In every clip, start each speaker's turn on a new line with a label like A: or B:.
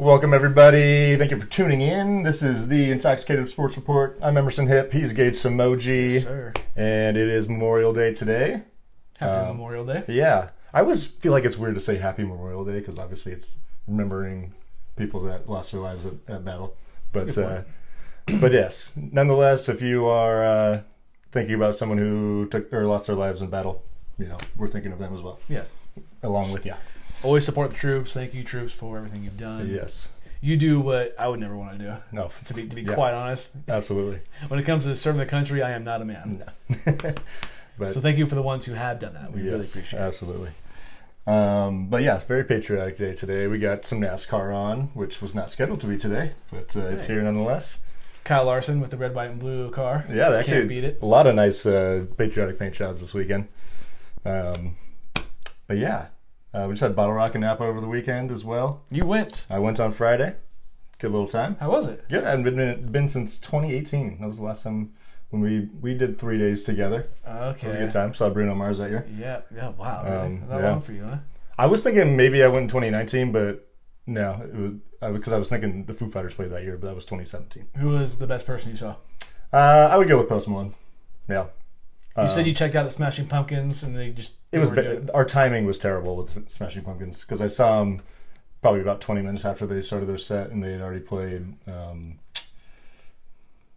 A: Welcome, everybody. Thank you for tuning in. This is the Intoxicated Sports Report. I'm Emerson Hip. He's Gage Samoji.
B: Yes, sir.
A: and it is Memorial Day today.
B: Happy
A: Um,
B: Memorial Day.
A: Yeah. I always feel like it's weird to say Happy Memorial Day because obviously it's remembering people that lost their lives at, at battle. But uh, but yes, nonetheless, if you are uh, thinking about someone who took or lost their lives in battle, you know, we're thinking of them as well,
B: Yeah.
A: along with you.
B: Always support the troops. Thank you, troops, for everything you've done.
A: Yes.
B: You do what I would never want to do.
A: No.
B: To be to be
A: Yeah.
B: quite honest,
A: Absolutely.
B: when it comes to serving the country, I am not a man.
A: No. but
B: So thank you for the ones who have done that. We really appreciate it.
A: absolutely. Um, but yeah, it's very patriotic day today. We got some NASCAR on, which was not scheduled to be today, but uh, it's here nonetheless.
B: Kyle Larson with the red, white, and blue car.
A: Yeah, they actually
B: Can't beat it.
A: a lot of nice uh, patriotic paint jobs this weekend. Um, but yeah, uh, we just had Bottle Rock and Napa over the weekend as well.
B: You went.
A: I went on Friday. Good little time.
B: How was it?
A: Good. I haven't been been since 2018. That was the last time when we we did three days together.
B: Okay.
A: It was a good time. Saw Bruno Mars that year.
B: Yeah. Yeah. Wow. Really?
A: Um,
B: Not
A: yeah.
B: long for you, huh?
A: I was thinking maybe I went in 2019, but no, it was because I was thinking the Foo Fighters played that year, but that was 2017.
B: Who was the best person you saw?
A: Uh, I would go with Post Malone. Yeah.
B: You said
A: Um,
B: you checked out the Smashing Pumpkins, and they just
A: It was
B: they weren't
A: ba- our timing was terrible with Smashing Pumpkins because I saw them probably about 20 minutes after they started their set, and they had already played. Um,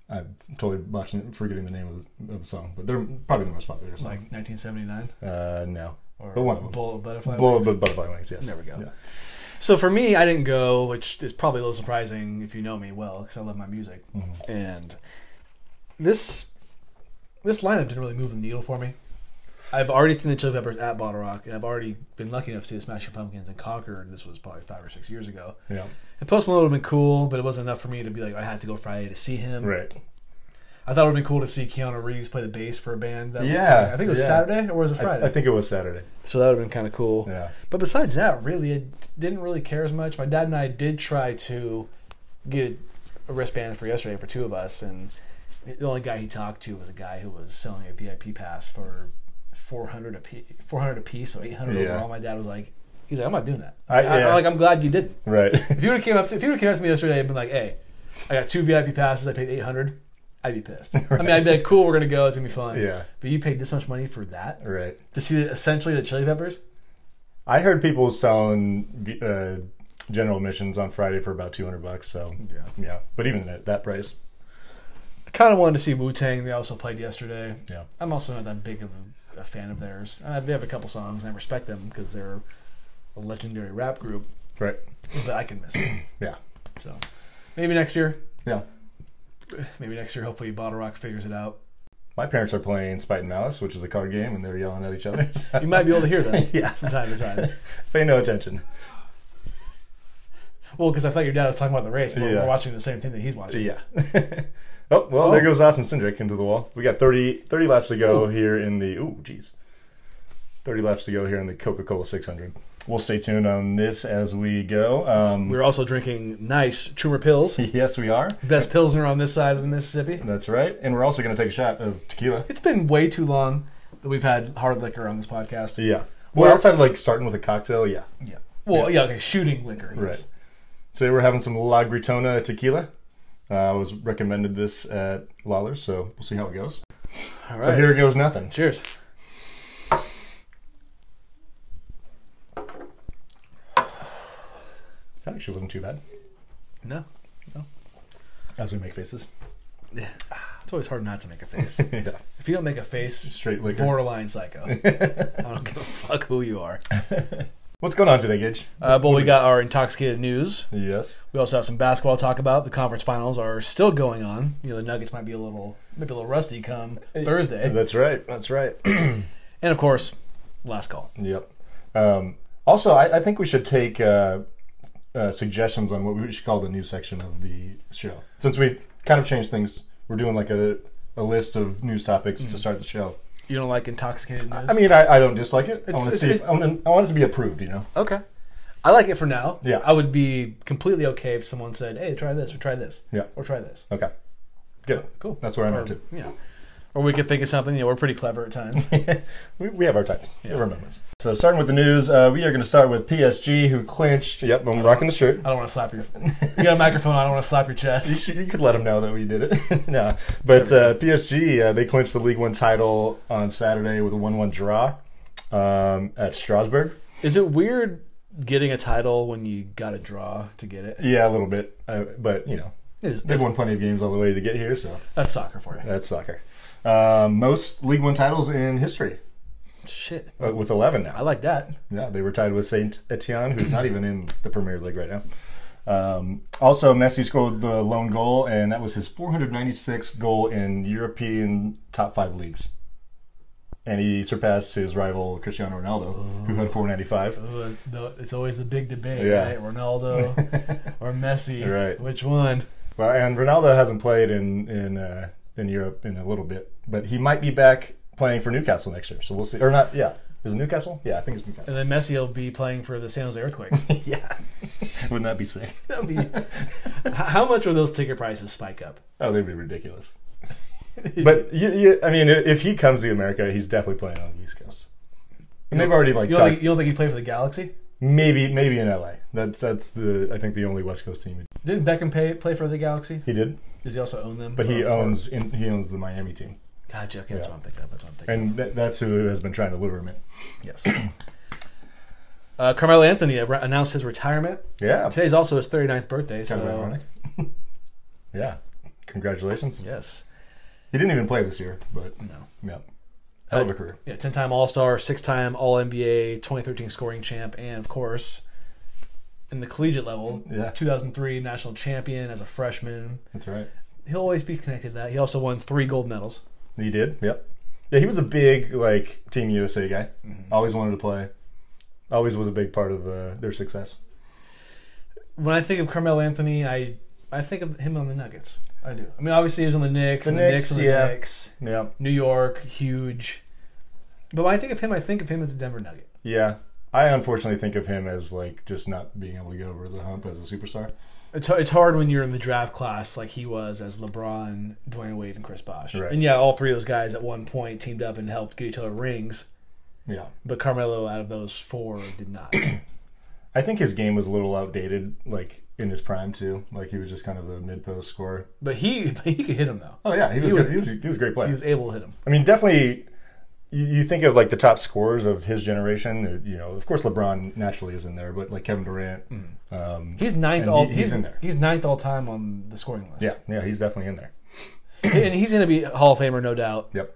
A: I'm totally watching, forgetting the name of the, of the song, but they're probably the most popular
B: doing, like
A: song.
B: 1979
A: uh, no,
B: or
A: But one of them.
B: Bullet Butterfly.
A: Bullet,
B: Wings?
A: Butterfly Wings. Yes.
B: There we go.
A: Yeah.
B: So for me, I didn't go, which is probably a little surprising if you know me well, because I love my music.
A: Mhm.
B: And this this lineup didn't really move the needle for me. I've already seen the Chili Peppers at Bottle Rock, and I've already been lucky enough to see the Smashing Pumpkins in Concord. This was probably five or six years ago.
A: Yeah.
B: And Post Malone would have been cool, but it wasn't enough for me to be like, I have to go Friday to see him.
A: Right.
B: I thought it would have been cool to see Keanu Reeves play the bass for a band. That
A: Yeah,
B: playing- I think it was
A: yeah.
B: Saturday or was it
A: I,
B: Friday?
A: I think it was Saturday.
B: so that would have been kind of cool.
A: Yeah.
B: But besides that, really, I didn't really care as much. My dad and I did try to get a wristband for yesterday for two of us, and the only guy he talked to was a guy who was selling a VIP pass for four hundred a piece, four hundred a piece, so eight hundred
A: Yeah.
B: overall. My dad was like, "He's like, I'm not doing that."
A: I-
B: I,
A: yeah.
B: am like, I'm glad you didn't.
A: Right.
B: If you would have came up to, if you would have came up to me yesterday and been like, "Hey, I got two VIP passes, I paid eight hundred, I'd be pissed. I mean, I'd be like, "Cool, we're gonna go, it's gonna be fun."
A: yeah.
B: But you paid this much money for that
A: Right.
B: to see essentially the Chili Peppers.
A: I heard people selling uh, general admissions on Friday for about 200 bucks. So
B: Yeah.
A: yeah, but even at that price,
B: I kind of wanted to see Wu Tang. They also played yesterday.
A: yeah.
B: I'm also not that big of a, a fan of theirs. Uh, they have a couple songs, and I respect them because they're a legendary rap group.
A: Right.
B: But I can miss it.
A: Yeah.
B: So maybe next year.
A: Yeah.
B: Maybe next year. Hopefully, Bottle Rock figures it out.
A: My parents are playing Spite and Malice, which is a card game, and they're yelling at each other. so-
B: You might be able to hear that
A: yeah.
B: from time to time.
A: Pay no attention.
B: Well, because I thought your dad was talking about the race, but
A: Yeah.
B: we're watching the same thing that he's watching.
A: Yeah. Oh, well, there
B: Oh.
A: goes Austin Cindric into the wall. We got 30, 30 laps to go
B: Ooh.
A: here in the. Ooh, jeez. 30 laps to go here in the Coca Cola 600. We'll stay tuned on this as we go. Um,
B: We're also drinking nice Trumer Pils,
A: yes, we are.
B: best pilsner on this side of the Mississippi.
A: That's right. And we're also going to take a shot of tequila.
B: It's been way too long that we've had hard liquor on this podcast.
A: Yeah. Well,
B: Well-
A: outside of like starting with a cocktail, yeah.
B: Yeah. Well, yeah, okay, shooting liquor. yes.
A: Right. Today we're having some La Gritona tequila. Uh, I was recommended this at Lawler's, so we'll see how it goes.
B: All
A: So
B: right.
A: here goes nothing.
B: Cheers.
A: That actually wasn't too bad.
B: No, no.
A: As we make faces.
B: Yeah. It's always hard not to make a face.
A: yeah.
B: if you don't make a face,
A: Straight liquor.
B: borderline psycho. I don't give a fuck who you are.
A: What's going on today, Gage?
B: Uh, but we got our intoxicated news.
A: Yes.
B: We also have some basketball to talk about. The conference finals are still going on. You know, the Nuggets might be a little, maybe a little rusty come Thursday.
A: That's right. That's right.
B: And of course, last call.
A: yep. Um, also, I, I think we should take uh, uh, suggestions on what we should call the news section of the show. Since we've kind of changed things, we're doing like a, a list of news topics to start the show.
B: You don't like intoxicated news?
A: I mean, I, I don't dislike it. I
B: It's-
A: want to
B: it's-
A: see. If, I, want I want it to be approved. You know.
B: okay. I like it for now.
A: Yeah.
B: I would be completely okay if someone said, "Hey, try this or try this."
A: Yeah.
B: Or try this.
A: Okay. Good.
B: Cool.
A: That's where I'm
B: Or-
A: at too.
B: Yeah. Or we could think of something. You know, we're pretty clever at times.
A: we, we have our times. We have our moments. So starting with the news, uh, we are going to start with PSG, who clinched. Yep, I'm rocking the shirt.
B: I don't want to slap your. You got a microphone. I don't want to slap your
A: You,
B: chest.
A: should, you could let them know that we did it. no, but uh, PSG uh, they clinched the League One title on Saturday with a one-one draw um, at Strasbourg.
B: Is it weird getting a title when you got a draw to get it?
A: Yeah, a little bit, uh, but you know
B: It is,
A: they've won plenty of games all the way to get here, so
B: that's soccer for you.
A: that's soccer. Um, most League One titles in history
B: Shit,
A: uh, with 11 now.
B: I like that.
A: Yeah, they were tied with Saint Etienne, who's not even in the Premier League right now. Um, also, Messi scored the lone goal, and that was his 496th goal in European top five leagues. And he surpassed his rival Cristiano Ronaldo, who had 495.
B: Ooh, It's always the big debate,
A: Yeah.
B: right? Ronaldo or Messi.
A: Right.
B: Which one?
A: Well, and Ronaldo hasn't played in in uh, in Europe in a little bit, but he might be back playing for Newcastle next year. So we'll see. Or not? Yeah, is it Newcastle? Yeah, I think it's Newcastle.
B: And then Messi will be playing for the San Jose Earthquakes.
A: yeah, wouldn't that be sick?
B: that would be. How much would those ticket prices spike up?
A: Oh, they'd be ridiculous. But you, you, I mean, if he comes to America, he's definitely playing on the East Coast. And they've already like
B: You don't,
A: talked,
B: think, you don't think he'd play for the Galaxy?
A: maybe maybe in LA. That's that's the I think the only West Coast team
B: Didn't Beckham pay, play for the Galaxy?
A: he did.
B: Does he also own them?
A: But he
B: oh,
A: owns in, he owns the Miami team,
B: Gotcha. Okay, that's
A: Yeah.
B: what I'm thinking of. That's what I'm thinking.
A: and th- that's who has been trying to lure him in.
B: Yes. Uh, Carmelo Anthony re- announced his retirement.
A: Yeah,
B: Today's also his 39th birthday.
A: kind of ironic. yeah, congratulations.
B: yes,
A: He didn't even play this year, but
B: no,
A: yeah, hell of a
B: Uh,
A: career.
B: yeah, 10-time All-Star, six-time All-NBA, 2013 scoring champ, and of course, in the collegiate level,
A: Yeah,
B: 2003 national champion as a freshman.
A: that's right.
B: He'll always be connected to that. He also won three gold medals.
A: He did. Yep. Yeah, he was a big like Team USA guy.
B: Mm-hmm.
A: Always wanted to play. Always was a big part of uh, their success.
B: When I think of Carmel Anthony, I I think of him on the Nuggets. I do. I mean, obviously he was on the Knicks,
A: The
B: and the
A: Knicks,
B: Knicks, and the. Knicks.
A: Yeah,
B: New York, huge. But when I think of him, I think of him as a Denver Nugget.
A: yeah. I unfortunately think of him as like just not being able to get over the hump as a superstar.
B: It's, it's hard when you're in the draft class like he was as LeBron, Dwyane Wade, and Chris Bosh.
A: Right.
B: And yeah, all three of those guys at one point teamed up and helped get each other rings.
A: Yeah,
B: But Carmelo, out of those four, did not.
A: I think his game was a little outdated, like in his prime too. Like he was just kind of a mid post scorer.
B: But he but he could hit him though.
A: Oh yeah, he was.
B: He was-.
A: He was, he was a great player.
B: He was able to hit him.
A: I mean, definitely. You, you think of like the top scorers of his generation. uh, You know, of course, LeBron naturally is in there, but like Kevin Durant. Um,
B: He's ninth all.
A: he- he's
B: he's
A: in there.
B: He's ninth all time on the scoring list.
A: yeah, yeah, he's definitely in there.
B: and he's going to be Hall of Famer, no doubt.
A: Yep.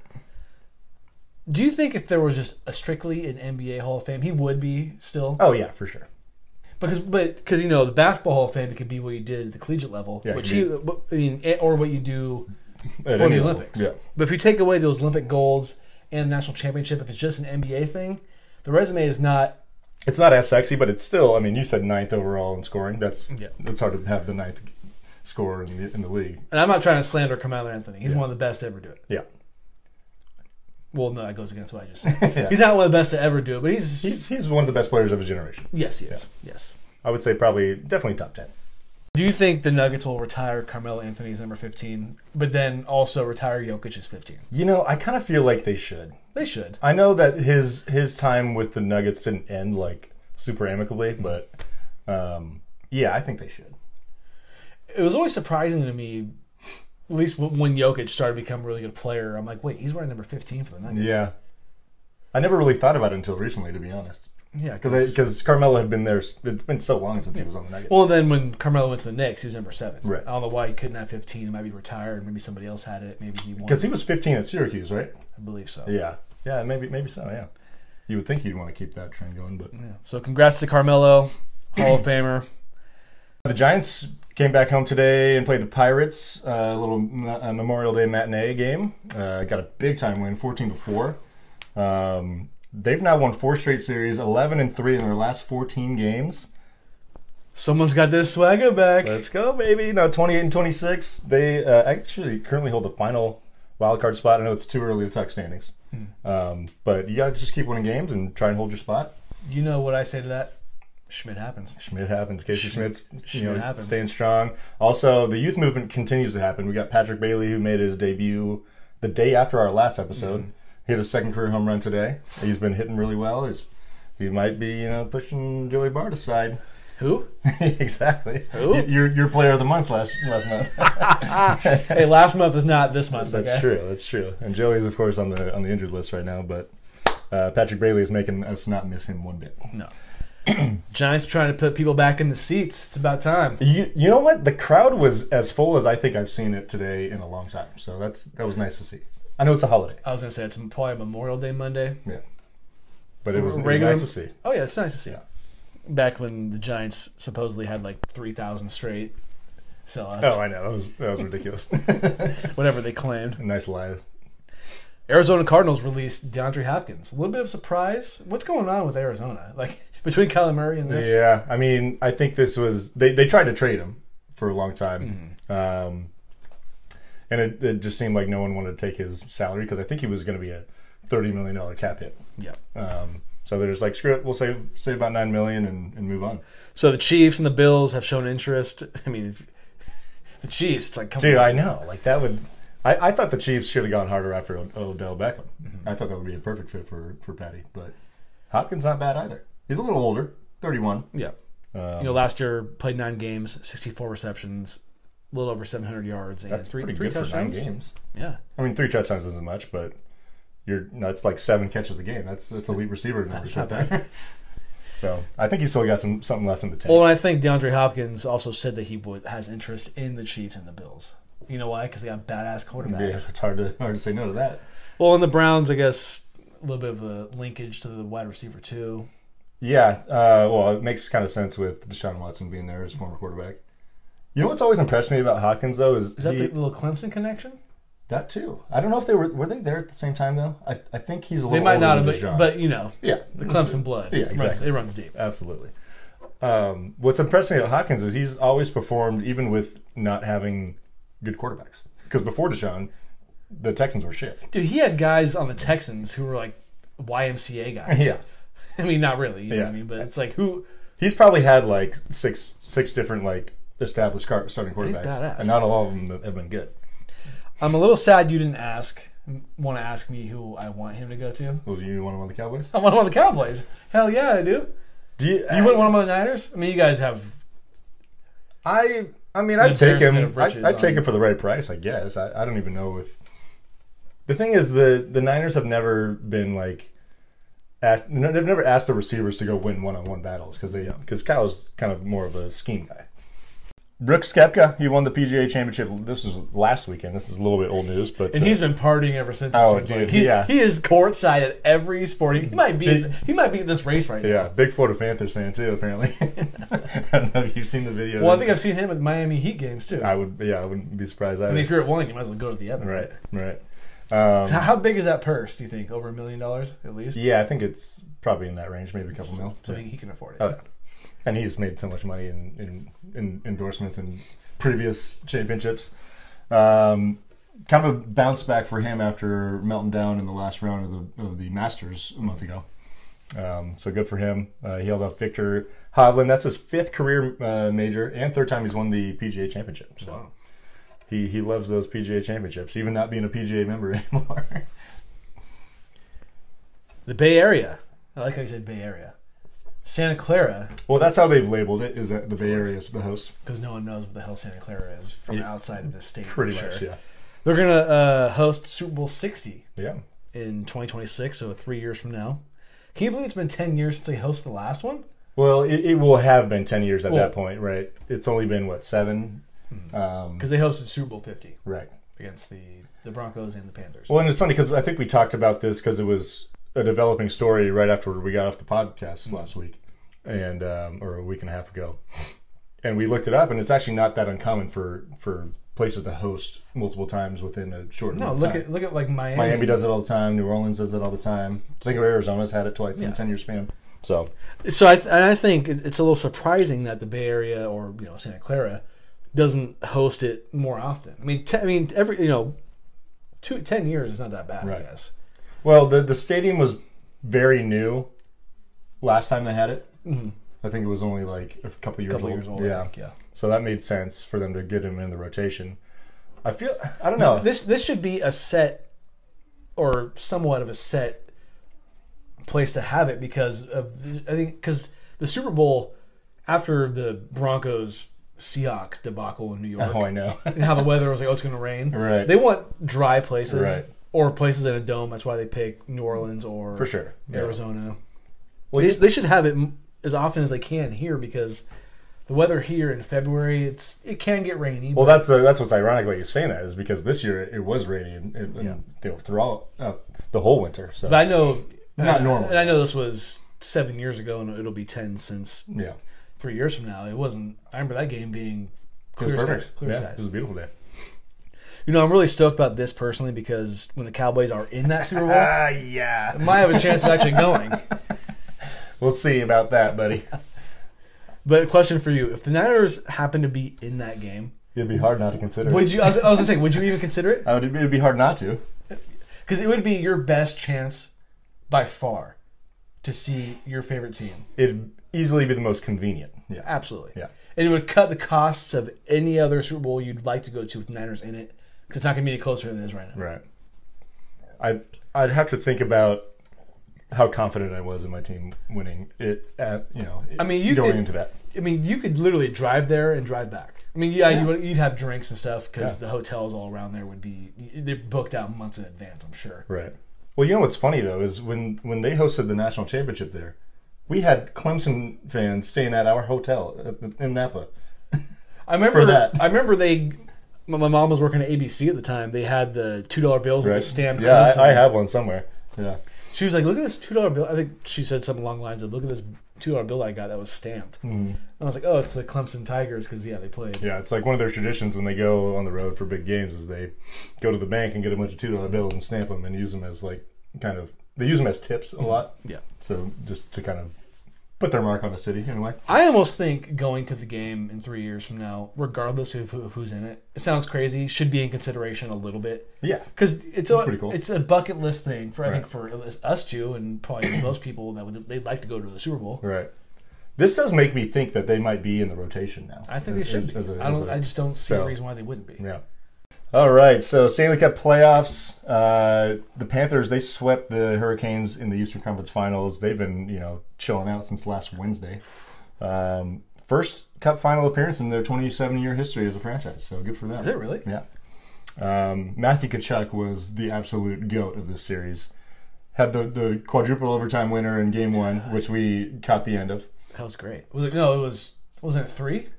B: Do you think if there was just a strictly an NBA Hall of Fame, he would be still?
A: Oh yeah, for sure.
B: Because, but because you know the basketball Hall of Fame, it could be what you did at the collegiate level,
A: Yeah,
B: which
A: you
B: he, I mean, or what you do
A: At
B: for
A: any
B: the
A: level.
B: Olympics.
A: Yeah.
B: But if you take away those Olympic golds and the national championship, if it's just an NBA thing, the resume is not.
A: It's not as sexy, but it's still. I mean, you said ninth overall in scoring. That's
B: Yeah.
A: it's hard to have the ninth scorer in the in the league.
B: And I'm not trying to slander Carmelo Anthony. He's
A: Yeah.
B: one of the best to ever do it.
A: Yeah.
B: Well, no, that goes against what I just said.
A: Yeah.
B: He's not one of the best to ever do it, but he's,
A: He's he's one of the best players of his generation.
B: yes, he is. Yes.
A: I would say probably definitely top ten.
B: Do you think the Nuggets will retire Carmelo Anthony's number 15, but then also retire Jokic as 15?
A: You know, I kind of feel like they should.
B: They should.
A: I know that his his time with the Nuggets didn't end like super amicably, but um, yeah, I think they should.
B: It was always surprising to me, at least when when Jokic started to become a really good player. I'm like, wait, he's wearing number 15 for the Nuggets.
A: Yeah, I never really thought about it until recently, to be honest,
B: Yeah,
A: because because Carmelo had been there. It's been so long since he was on the Nuggets.
B: Well, then when Carmelo went to the Knicks, he was number seven.
A: Right.
B: I don't know why he couldn't have 15. It might be retired. Maybe somebody else had it. Maybe he won.
A: Because he was 15 at Syracuse, right?
B: I believe so.
A: Yeah, yeah, maybe maybe so. Yeah, you would think you'd want to keep that trend going, but
B: Yeah. So congrats to Carmelo, Hall of Famer.
A: the Giants came back home today and played the Pirates. uh, A little uh, Memorial Day matinee game. Uh, got a big time win, 14 to four. Um, they've now won four straight series, 11 and three in their last 14 games.
B: Someone's got this swagger back.
A: Let's go, baby! Now 28 and 26. They uh, actually currently hold the final wild card spot. I know it's too early to talk standings, um, but you got to just keep winning games and try and hold your spot.
B: You know what I say to that? Schmidt happens.
A: Schmidt happens. Casey Schmidt's you know
B: Schmidt happens.
A: staying strong. Also, the youth movement continues to happen. We got Patrick Bailey who made his debut the day after our last episode. Hit a second career home run today. He's been hitting really well. He's, he might be, you know, pushing Joey Bart aside.
B: Who?
A: exactly.
B: Who?
A: Your your player of the month last last month.
B: hey, last month is not this month.
A: That's
B: okay?
A: true. That's true. And Joey's of course on the on the injured list right now, but uh, Patrick Bailey is making us not miss him one bit.
B: No. Giants trying to put people back in the seats. It's about time.
A: You you know what? The crowd was as full as I think I've seen it today in a long time. So that's that was nice to see. I know it's a holiday,
B: I was gonna say it's probably Memorial Day Monday. Yeah.
A: But it was, it was
B: Regular-
A: nice to see.
B: Oh yeah, it's nice to see.
A: Yeah.
B: Back when the Giants supposedly had like three thousand straight sellouts,
A: Oh, I know that was that was ridiculous.
B: whatever they claimed.
A: nice lie.
B: Arizona Cardinals released DeAndre Hopkins. A little bit of surprise. What's going on with Arizona? Like between Kyler Murray and this.
A: Yeah, I mean, I think this was they, they tried to trade him for a long time,
B: Mm-hmm.
A: um, and it, it just seemed like no one wanted to take his salary because I think he was going to be a thirty million dollar cap hit.
B: Yeah.
A: Um, so they're just like, screw it, we'll save save about nine million and, and move on.
B: So the Chiefs and the Bills have shown interest. I mean, if, the Chiefs, it's like, come
A: Dude,
B: on.
A: I know, like that would. I, I thought the Chiefs should have gone harder after O- Odell Beckham.
B: Mm-hmm.
A: I thought that would be a perfect fit for for Patty, but Hopkins not bad either. He's a little older, thirty one.
B: Yeah.
A: Um,
B: You know, last year played nine games, sixty-four receptions, a little over seven hundred yards, and
A: that's
B: three,
A: pretty
B: three
A: good for nine
B: touchdowns.
A: games.
B: Yeah.
A: I mean, three touchdowns isn't much, but you're that's like seven catches a game. That's that's elite receiver numbers
B: That's
A: right
B: not
A: there. so I think he's still got some something left in the tank.
B: Well, and I think DeAndre Hopkins also said that he would has interest in the Chiefs and the Bills. You know why? Because they got badass quarterbacks.
A: yeah, it's hard to hard to say no to that.
B: Well, and the Browns, I guess, a little bit of a linkage to the wide receiver too.
A: Yeah, uh, well, it makes kind of sense with Deshaun Watson being there as former quarterback. You know what's always impressed me about Hopkins though is,
B: Is that
A: he-
B: the little Clemson connection?
A: that too. I don't know if they were were they there at the same time though. I, I think he's a little.
B: They might not have, but, but you know,
A: yeah,
B: the Clemson blood.
A: Yeah,
B: It runs,
A: exactly.
B: it runs deep.
A: Absolutely. Um, what's impressed me about Hopkins is he's always performed even with not having good quarterbacks. Because before Deshaun, the Texans were shit.
B: Dude, he had guys on the Texans who were like YMCA guys.
A: Yeah.
B: I mean, not really. You know
A: Yeah.
B: what I mean? But it's like who?
A: He's probably had like six six different like established starting quarterbacks, and not all of them have been good.
B: I'm a little sad you didn't ask. Want to ask me who I want him to go to?
A: Well, do you want him on the Cowboys?
B: I want him on the Cowboys. Hell yeah, I do.
A: Do you?
B: You wouldn't want him on the Niners? I mean, you guys have.
A: I I mean, I'd take him. I'd, I'd take him for the right price, I guess. I, I don't even know if. The thing is, the the Niners have never been like asked. They've never asked the receivers to go win one on one battles because they because Kyle's kind of more of a scheme guy. Brooks Koepka, he won the PGA Championship. This was last weekend. This is a little bit old news, but
B: And
A: uh,
B: he's been partying ever since.
A: Oh, dude,
B: he,
A: yeah.
B: he is courtside at every sporting. He might be.
A: Big-
B: he might be at this race right now.
A: yeah, big Florida Panthers fan too. Apparently, I don't know if you've seen the video.
B: Well, I think I've seen him at Miami Heat games too.
A: I would. Yeah, I wouldn't be surprised
B: I mean, if you're at one, you might as well go to the other.
A: Right, right. Um,
B: How, big is that purse? Do you think over a million dollars at least?
A: Yeah, I think it's probably in that range, maybe a couple mil.
B: So he, he can afford it.
A: Oh, yeah. And he's made so much money in, in, in endorsements and previous championships. Um, kind of a bounce back for him after melting down in the last round of the of the Masters a month ago. Um, so good for him. Uh, he held up Viktor Hovland. That's his fifth career uh, major and third time he's won the PGA Championship. So
B: Wow.
A: he he loves those PGA Championships, even not being a PGA member anymore.
B: The Bay Area. I like how you said Bay Area. Santa Clara,
A: well, that's how they've labeled it. Is that the Bay Area is the host?
B: because no one knows what the hell Santa Clara is from
A: Yeah.
B: outside of the state.
A: Pretty
B: sure.
A: much, yeah.
B: They're gonna uh, host Super Bowl sixty
A: Yeah.
B: in 2026, so three years from now. Can you believe it's been 10 years since they hosted the last one?
A: Well, it, it will have been 10 years at
B: Well-
A: that point, right? It's only been, what, seven? Um,
B: Because they hosted Super Bowl 50
A: right.
B: against the, the Broncos and the Panthers.
A: Well, and it's funny because I think we talked about this because it was a developing story right after we got off the podcast last week, and um, or a week and a half ago, and we looked it up, and it's actually not that uncommon for for places to host multiple times within a short.
B: no, look
A: time.
B: at look at like Miami.
A: Miami does it all the time. New Orleans does it all the time. I think of Arizona's had it twice in
B: Yeah.
A: a ten year span. So
B: So I th- and I think it's a little surprising that the Bay Area or you know Santa Clara doesn't host it more often. I mean, te- I mean every you know, two, 10 years is not that bad.
A: Right.
B: I guess.
A: Well, the the stadium was very new last time they had it.
B: Mhm.
A: I think it was only like a couple years
B: couple
A: old.
B: years old.
A: Yeah,
B: think, yeah.
A: so that made sense for them to get him in the rotation. I feel I don't know.
B: This this should be a set or somewhat of a set place to have it because of I think because the Super Bowl after the Broncos Seahawks debacle in New York
A: Oh, I know.
B: and how the weather was like, oh, it's going to rain.
A: Right.
B: They want dry places
A: Right.
B: Or places in a dome. That's why they pick New Orleans or
A: For sure. Yeah.
B: Arizona.
A: Well,
B: They, they should have it as often as they can here because the weather here in February it's it can get rainy.
A: Well, that's the, that's what's ironic about you saying that is because this year it was rainy and, and,
B: Yeah.
A: you know, throughout uh, the whole winter. So
B: but I know
A: Not normal.
B: and I know this was seven years ago, and it'll be ten since
A: yeah,
B: three years from now. It wasn't. I remember that game being
A: it was
B: clear
A: perfect.
B: Clear
A: yeah,
B: skies.
A: it was a beautiful day.
B: You know, I'm really stoked about this personally because when the Cowboys are in that Super Bowl,
A: Ah, yeah.
B: Might have a chance of actually going.
A: We'll see about that, buddy.
B: But a question for you: If the Niners happen to be in that game,
A: It'd be hard not to consider.
B: would you? I was, I was gonna say, would you even consider it?
A: I would, it'd be hard not to.
B: Because it would be your best chance by far to see your favorite team.
A: It'd easily be the most convenient. Yeah.
B: Absolutely.
A: Yeah.
B: And it would cut the costs of any other Super Bowl you'd like to go to with the Niners in it. Because it's not going to be any closer than it is right now.
A: Right. I I'd have to think about how confident I was in my team winning it. At you know,
B: I mean, you
A: going
B: could-
A: into that.
B: I mean, you could literally drive there and drive back. I mean, yeah,
A: Yeah.
B: You would, you'd have drinks and stuff because
A: Yeah.
B: the hotels all around there would be they're booked out months in advance. I'm sure.
A: Right. Well, you know what's funny though is when when they hosted the national championship there, we had Clemson fans staying at our hotel in Napa.
B: I remember
A: For that.
B: I remember they. My mom was working at ABC at the time. They had the two dollar bills with the stamped.
A: Yeah, I, I have one somewhere. Yeah.
B: She was like, "Look at this two dollar bill." I think she said something along the lines of, "Look at this two dollar bill I got that was stamped."
A: Mm.
B: I was like, "Oh, it's the Clemson Tigers because yeah, they played."
A: Yeah, it's like one of their traditions when they go on the road for big games is they go to the bank and get a bunch of two dollar bills and stamp them and use them as like kind of they use them as tips a lot.
B: Yeah.
A: So just to kind of put their mark on the city in a way.
B: I almost think going to the game in three years from now, regardless of, who, of who's in it, it sounds crazy. Should be in consideration a little bit
A: Yeah.
B: because it's a
A: pretty cool.
B: it's a bucket list thing for I think for us two and probably most people that would they'd like to go to the Super Bowl.
A: Right. This does make me think that they might be in the rotation now.
B: I think they
A: As-
B: should. Be.
A: as a-
B: I don't.
A: as a-
B: I just don't see a reason why they wouldn't be.
A: Yeah. All right. So Stanley Cup playoffs. Uh, the Panthers they swept the Hurricanes in the Eastern Conference Finals. They've been you know chilling out since last Wednesday. Um, first Cup final appearance in their 27 year history as a franchise. So good for them.
B: Is it really?
A: Yeah. Um, Matthew Tkachuk was the absolute goat of this series. Had the, the quadruple overtime winner in game one, which we caught the end of,
B: That was great. Was it? No, it was. Wasn't it three?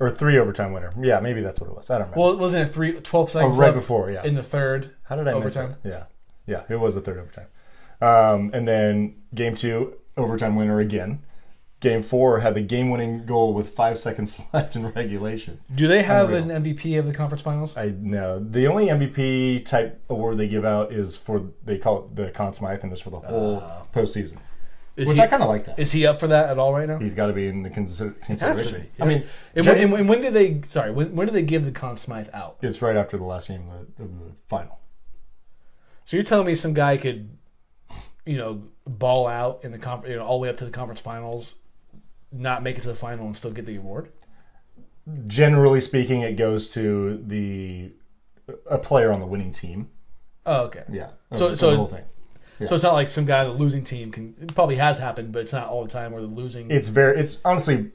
A: Or three overtime winner. Yeah, maybe that's what it was. I don't remember.
B: Well, it wasn't it three? Twelve
A: oh,
B: seconds
A: right before, yeah.
B: in the third.
A: How did I
B: overtime?
A: miss that? Yeah, yeah, it was the third overtime. Um, and then game two, overtime winner again. Game four had the game-winning goal with five seconds left in regulation.
B: Do they have
A: Unreal.
B: an MVP of the conference finals?
A: I know the only MVP type award they give out is for they call it the Conn Smythe, and it's for the whole
B: Oh.
A: postseason,
B: Is
A: which
B: he,
A: I kind of like that.
B: is he up for that at all right now?
A: He's got to be in the consider-
B: has to
A: consideration.
B: be,
A: I mean,
B: And, when, and when- do they? Sorry, when, when do they give the Conn Smythe out?
A: it's right after the last game of the, of the final.
B: So you're telling me some guy could, you know, ball out in the conference, you know, all the way up to the conference finals, not make it to the final and still get the award?
A: Generally speaking, it goes to the a player on the winning team.
B: Oh, okay.
A: Yeah.
B: So- so-
A: the whole thing. Yeah.
B: So it's not like some guy on the losing team can. It probably has happened, but it's not all the time where the losing.
A: It's very. It's honestly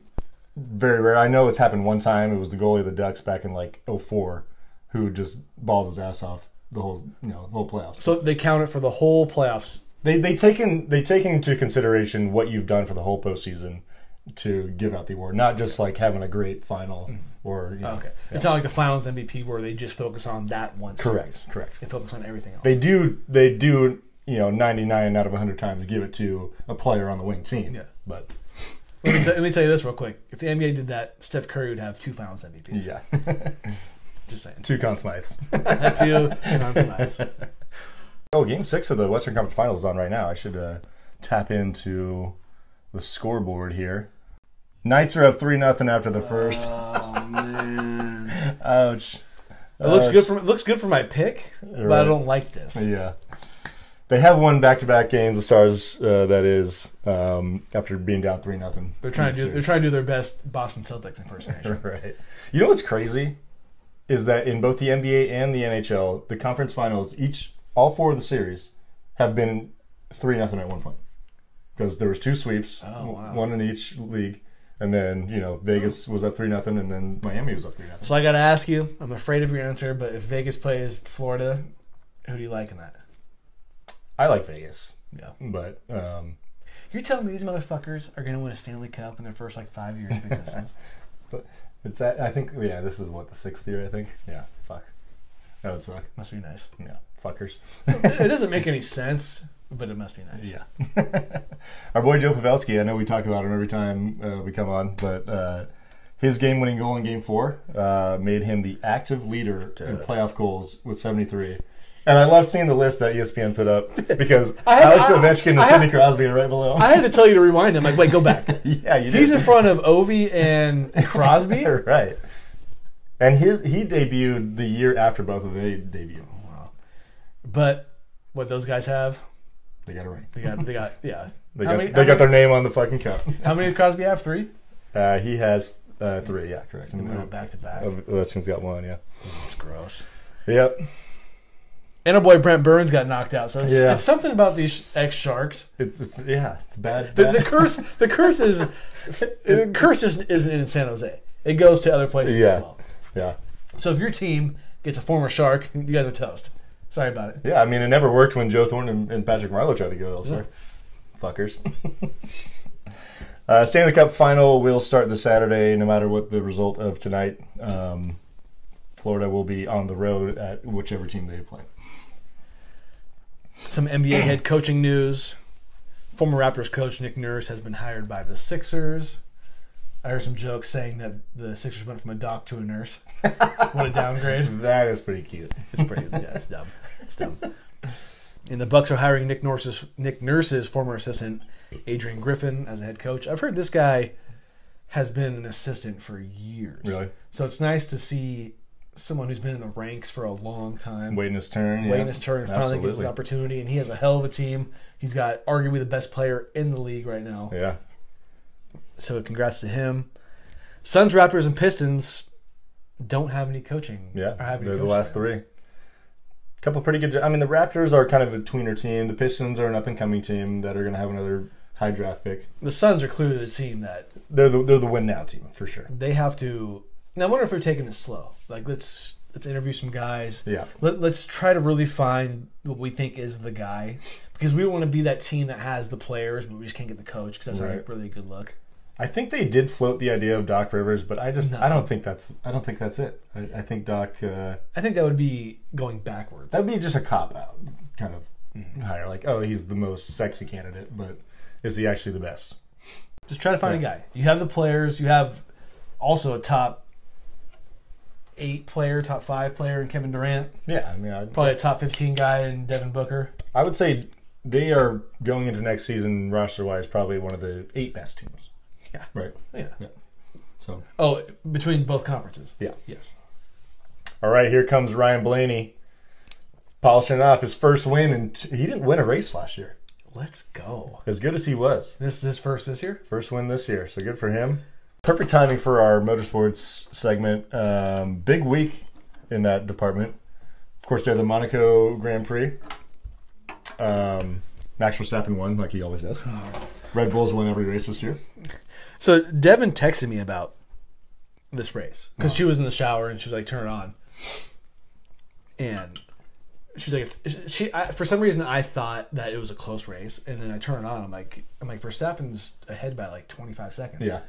A: very rare. I know it's happened one time. It was the goalie of the Ducks back in like 04 who just balled his ass off the whole you know the whole playoffs.
B: so they count it for the whole playoffs.
A: They they take in they take into consideration what you've done for the whole postseason to give out the award, not just like having a great final mm-hmm. or you know,
B: okay. It's not like the finals MVP where they just focus on that one.
A: correct
B: series.
A: correct.
B: They focus on everything else.
A: They do they do you know 99 out of 100 times give it to a player on the winning team.
B: Yeah.
A: But
B: let, me t- let me tell you this real quick. If the NBA did that, Steph Curry would have two Finals MVPs.
A: yeah,
B: Just saying.
A: two Conn Smythes.
B: two Conn Smythes.
A: Oh, game six of the Western Conference Finals is on right now. I should uh, tap into the scoreboard here. Knights are up three nothing after the first.
B: Oh man.
A: Ouch.
B: It looks
A: Ouch.
B: good for it looks good for my pick, but I don't like this.
A: Yeah. They have won back-to-back games. The Stars, uh, that is, um, after being down three nothing.
B: They're trying to do they're trying to do their best Boston Celtics impersonation.
A: right. You know what's crazy is that in both the NBA and the NHL, the conference finals, each all four of the series have been three nothing at one point because there was two sweeps,
B: Oh, wow.
A: one in each league, and then you know Vegas was up three nothing, and then Miami was up three nothing.
B: So I got to ask you. I'm afraid of your answer, but if Vegas plays Florida, who do you like in that?
A: I like Vegas,
B: Yeah.
A: but um,
B: You're telling me these motherfuckers are going to win a Stanley Cup in their first like five years of existence?
A: But it's that I think yeah this is what the sixth year I think yeah fuck that would suck
B: must be nice.
A: yeah fuckers
B: it doesn't make any sense, but it must be nice.
A: Yeah. Our boy Joe Pavelski, I know we talk about him every time uh, we come on, but uh, his game winning goal in game four uh, made him the active leader in playoff goals with 73. And I love seeing the list that ESPN put up because
B: had-
A: Alex
B: I-
A: Ovechkin and
B: I
A: Sidney Crosby are right below.
B: I had to tell you to rewind. I'm like, wait, go back.
A: yeah, you
B: He's
A: did.
B: in front of Ovi and Crosby.
A: right. And his he debuted the year after both of they debuted.
B: Wow. But what those guys have,
A: They got a ring.
B: they got, they got, yeah.
A: They
B: How
A: got,
B: many-
A: they got their name on the fucking cup.
B: How many does Crosby have? Three.
A: Uh, he has uh, three, yeah, correct.
B: And we went back to back.
A: Ovechkin's got one, yeah.
B: It's gross.
A: Yep.
B: And our boy Brent Burns got knocked out. So it's,
A: Yeah.
B: it's something about these ex Sharks.
A: It's, it's yeah, it's bad.
B: The,
A: bad.
B: the curse, the curse is, the curse is, isn't in San Jose. It goes to other places
A: Yeah.
B: as well.
A: yeah,
B: So if your team gets a former Shark, you guys are toast. Sorry about it.
A: yeah. I mean, it never worked when Joe Thorne and, and Patrick Marleau tried to go elsewhere. Fuckers. uh, Stanley Cup final will start this Saturday, no matter what the result of tonight. Um, Florida will be on the road at whichever team they play.
B: Some NBA head coaching news. Former Raptors coach Nick Nurse has been hired by the Sixers. I heard some jokes saying that the Sixers went from a doc to a nurse. what a downgrade.
A: That is pretty cute.
B: It's pretty. Yeah, it's dumb. It's dumb. And the Bucks are hiring Nick Nurse's Nick Nurse's former assistant Adrian Griffin as a head coach. I've heard this guy has been an assistant for years.
A: Really,
B: So it's nice to see someone who's been in the ranks for a long time.
A: waiting his turn.
B: waiting
A: yeah.
B: his turn finally gets his opportunity. And he has a hell of a team. He's got arguably the best player in the league right now.
A: Yeah,
B: So congrats to him. Suns, Raptors, and Pistons don't have any coaching.
A: yeah.
B: or have any
A: They're the last
B: there.
A: three. Couple pretty good. I mean, the Raptors are kind of a tweener team. The Pistons are an up and coming team that are going to have another high draft pick.
B: The Suns are clearly the team that
A: They're the they're the win now team for sure.
B: they have to. Now I wonder if they're taking it slow. Like let's let's interview some guys.
A: Yeah,
B: Let, let's try to really find what we think is the guy because we want to be that team that has the players, but we just can't get the coach because that's not
A: Right.
B: a really good look.
A: I think they did float the idea of Doc Rivers, but I just
B: No.
A: I don't think that's I don't think that's it. I, I think Doc uh,
B: I think that would be going backwards.
A: that'd be just a cop out kind of
B: Mm-hmm.
A: hire. Like, oh, he's the most sexy candidate, but is he actually the best?
B: Just try to find a guy. You have the players. You have also a top eight player, top five player in Kevin Durant.
A: Yeah, I mean, I,
B: Probably a top fifteen guy in Devin Booker.
A: I would say they are going into next season roster wise probably one of the eight best teams.
B: Yeah.
A: Right.
B: Yeah.
A: So
B: Oh, between both conferences.
A: Yeah.
B: Yes.
A: all right, here comes Ryan Blaney polishing off his first win, and he didn't win a race last year.
B: Let's go.
A: As good as he was,
B: This is his first this year.
A: first win this year, so good for him. Perfect timing for our motorsports segment. Um, big week in that department. Of course, they have the Monaco Grand Prix. Um, Max Verstappen won, like he always does. Red Bulls won every race this year.
B: So Devin texted me about this race because she was in the shower and she was like, "Turn it on," and she's like, "She." I, for some reason, I thought that it was a close race, and then I turn it on. I'm like, "I'm like Verstappen's ahead by like 25 seconds."
A: Yeah,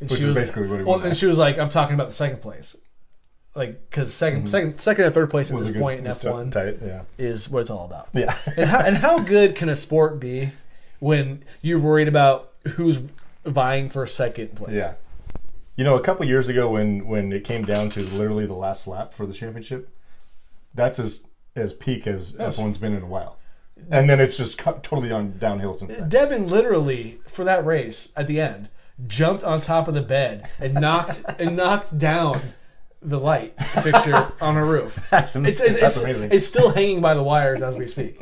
B: and
A: which
B: she
A: is
B: was,
A: basically what he
B: Well,
A: won.
B: and she was like, "I'm talking about the second place." Like, because 2nd mm-hmm. second, second, and third place at
A: Was
B: this
A: a good-
B: point in
A: was
B: F1
A: tight. Yeah,
B: is what it's all about.
A: yeah.
B: and how and how good can a sport be when you're worried about who's vying for second place?
A: Yeah. You know, a couple years ago when when it came down to literally the last lap for the championship, that's as as peak as
B: That was-
A: F1's been in a while. And then it's just cut totally on downhill since then.
B: Devin literally for that race at the end jumped on top of the bed and knocked and knocked down the light fixture on a roof.
A: That's, am-
B: It's, it's,
A: that's
B: it's,
A: amazing.
B: it's still hanging by the wires as we speak.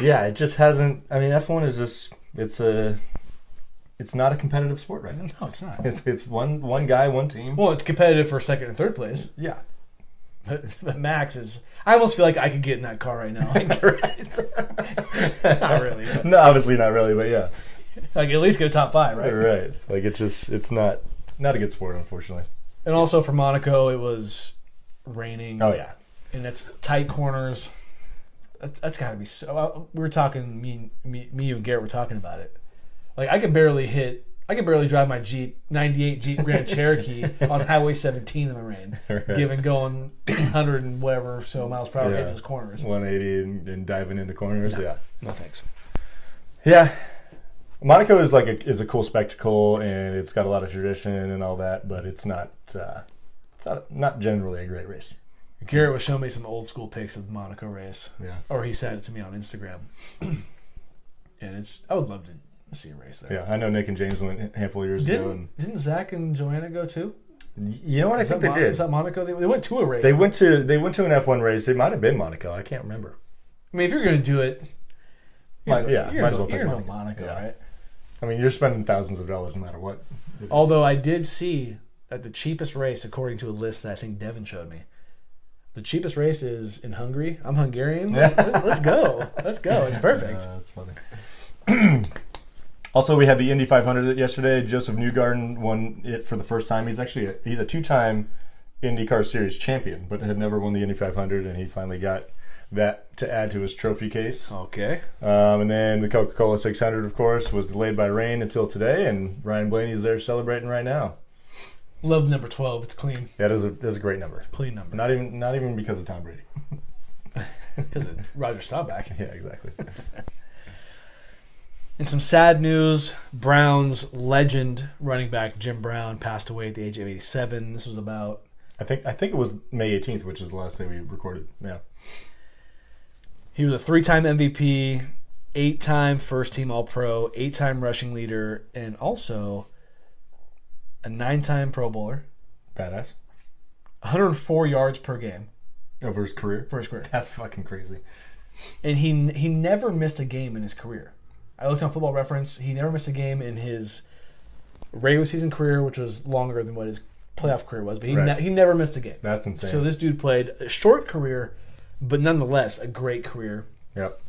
A: yeah, it just hasn't. I mean, F1 is just it's a it's not a competitive sport right now.
B: No, it's not.
A: It's it's one one guy, one team.
B: Well, it's competitive for second and third place.
A: Yeah,
B: But, but Max is. I almost feel like I could get in that car right now. Not really. But
A: No, obviously not really, but yeah.
B: like at least get a top five, right?
A: Right. Like it's just it's not not a good sport, unfortunately.
B: And also for Monaco, it was raining.
A: Oh yeah.
B: and it's tight corners. That's, that's got to be so. uh, We were talking, me, me, me, you and Garrett were talking about it. Like I could barely hit. I could barely drive my Jeep '98 Jeep Grand Cherokee on Highway 17 in the rain,
A: Right.
B: given going 100 and whatever so miles per hour
A: Yeah.
B: hitting those corners.
A: 180 and, and diving into corners. Yeah.
B: No thanks.
A: Yeah. Monaco is like a, is a cool spectacle and it's got a lot of tradition and all that, but it's not uh, it's not not generally a great race.
B: Garrett was showing me some old school pics of the Monaco race,
A: Yeah.
B: or he sent it to me on Instagram, and it's. I would love to see a race there.
A: Yeah, I know Nick and James went a handful of years ago, and
B: Didn't didn't Zach and Joanna go too?
A: you know what I think they
B: Mon-
A: did.
B: Was that Monaco? They, they went to a race.
A: They went to they went to an F1 race. It might have been Monaco. I can't remember.
B: I mean, if you're going to do it, you're
A: Might-
B: gonna,
A: yeah,
B: you're
A: might as
B: go,
A: well pick Monaco.
B: Monaco,
A: Yeah.
B: right?
A: I mean, you're spending thousands of dollars no matter what.
B: Although I did see that the cheapest race, according to a list that I think Devin showed me, the cheapest race is in Hungary. I'm Hungarian. Let's, let's go. Let's go. It's perfect.
A: Uh, that's funny. also, we had the Indy 500 yesterday. Josef Newgarden won it for the first time. He's actually a, he's a two-time IndyCar Series champion, but had never won the Indy 500, and he finally got that to add to his trophy case.
B: Okay.
A: Um, and then the Coca-Cola 600, of course, was delayed by rain until today, and Ryan Blaney's there celebrating right now.
B: Love number 12. It's clean.
A: That is a that's a great number.
B: It's a clean number.
A: Not even not even because of Tom Brady.
B: Because of Roger Staubach.
A: Yeah, exactly.
B: In some sad news, Browns legend running back Jim Brown passed away at the age of 87. This was about
A: I think I think it was May 18th, which is the last day we recorded. Yeah.
B: He was a three-time MVP, eight-time first-team All-Pro, eight-time rushing leader, and also a nine-time Pro Bowler.
A: Badass.
B: 104 yards per game oh,
A: Over his career.
B: for his career,
A: That's fucking crazy.
B: and he he never missed a game in his career. I looked on Football Reference; he never missed a game in his regular season career, which was longer than what his playoff career was. But he
A: Right.
B: ne- he never missed a game.
A: That's insane.
B: So this dude played a short career, but nonetheless a great career.
A: yep.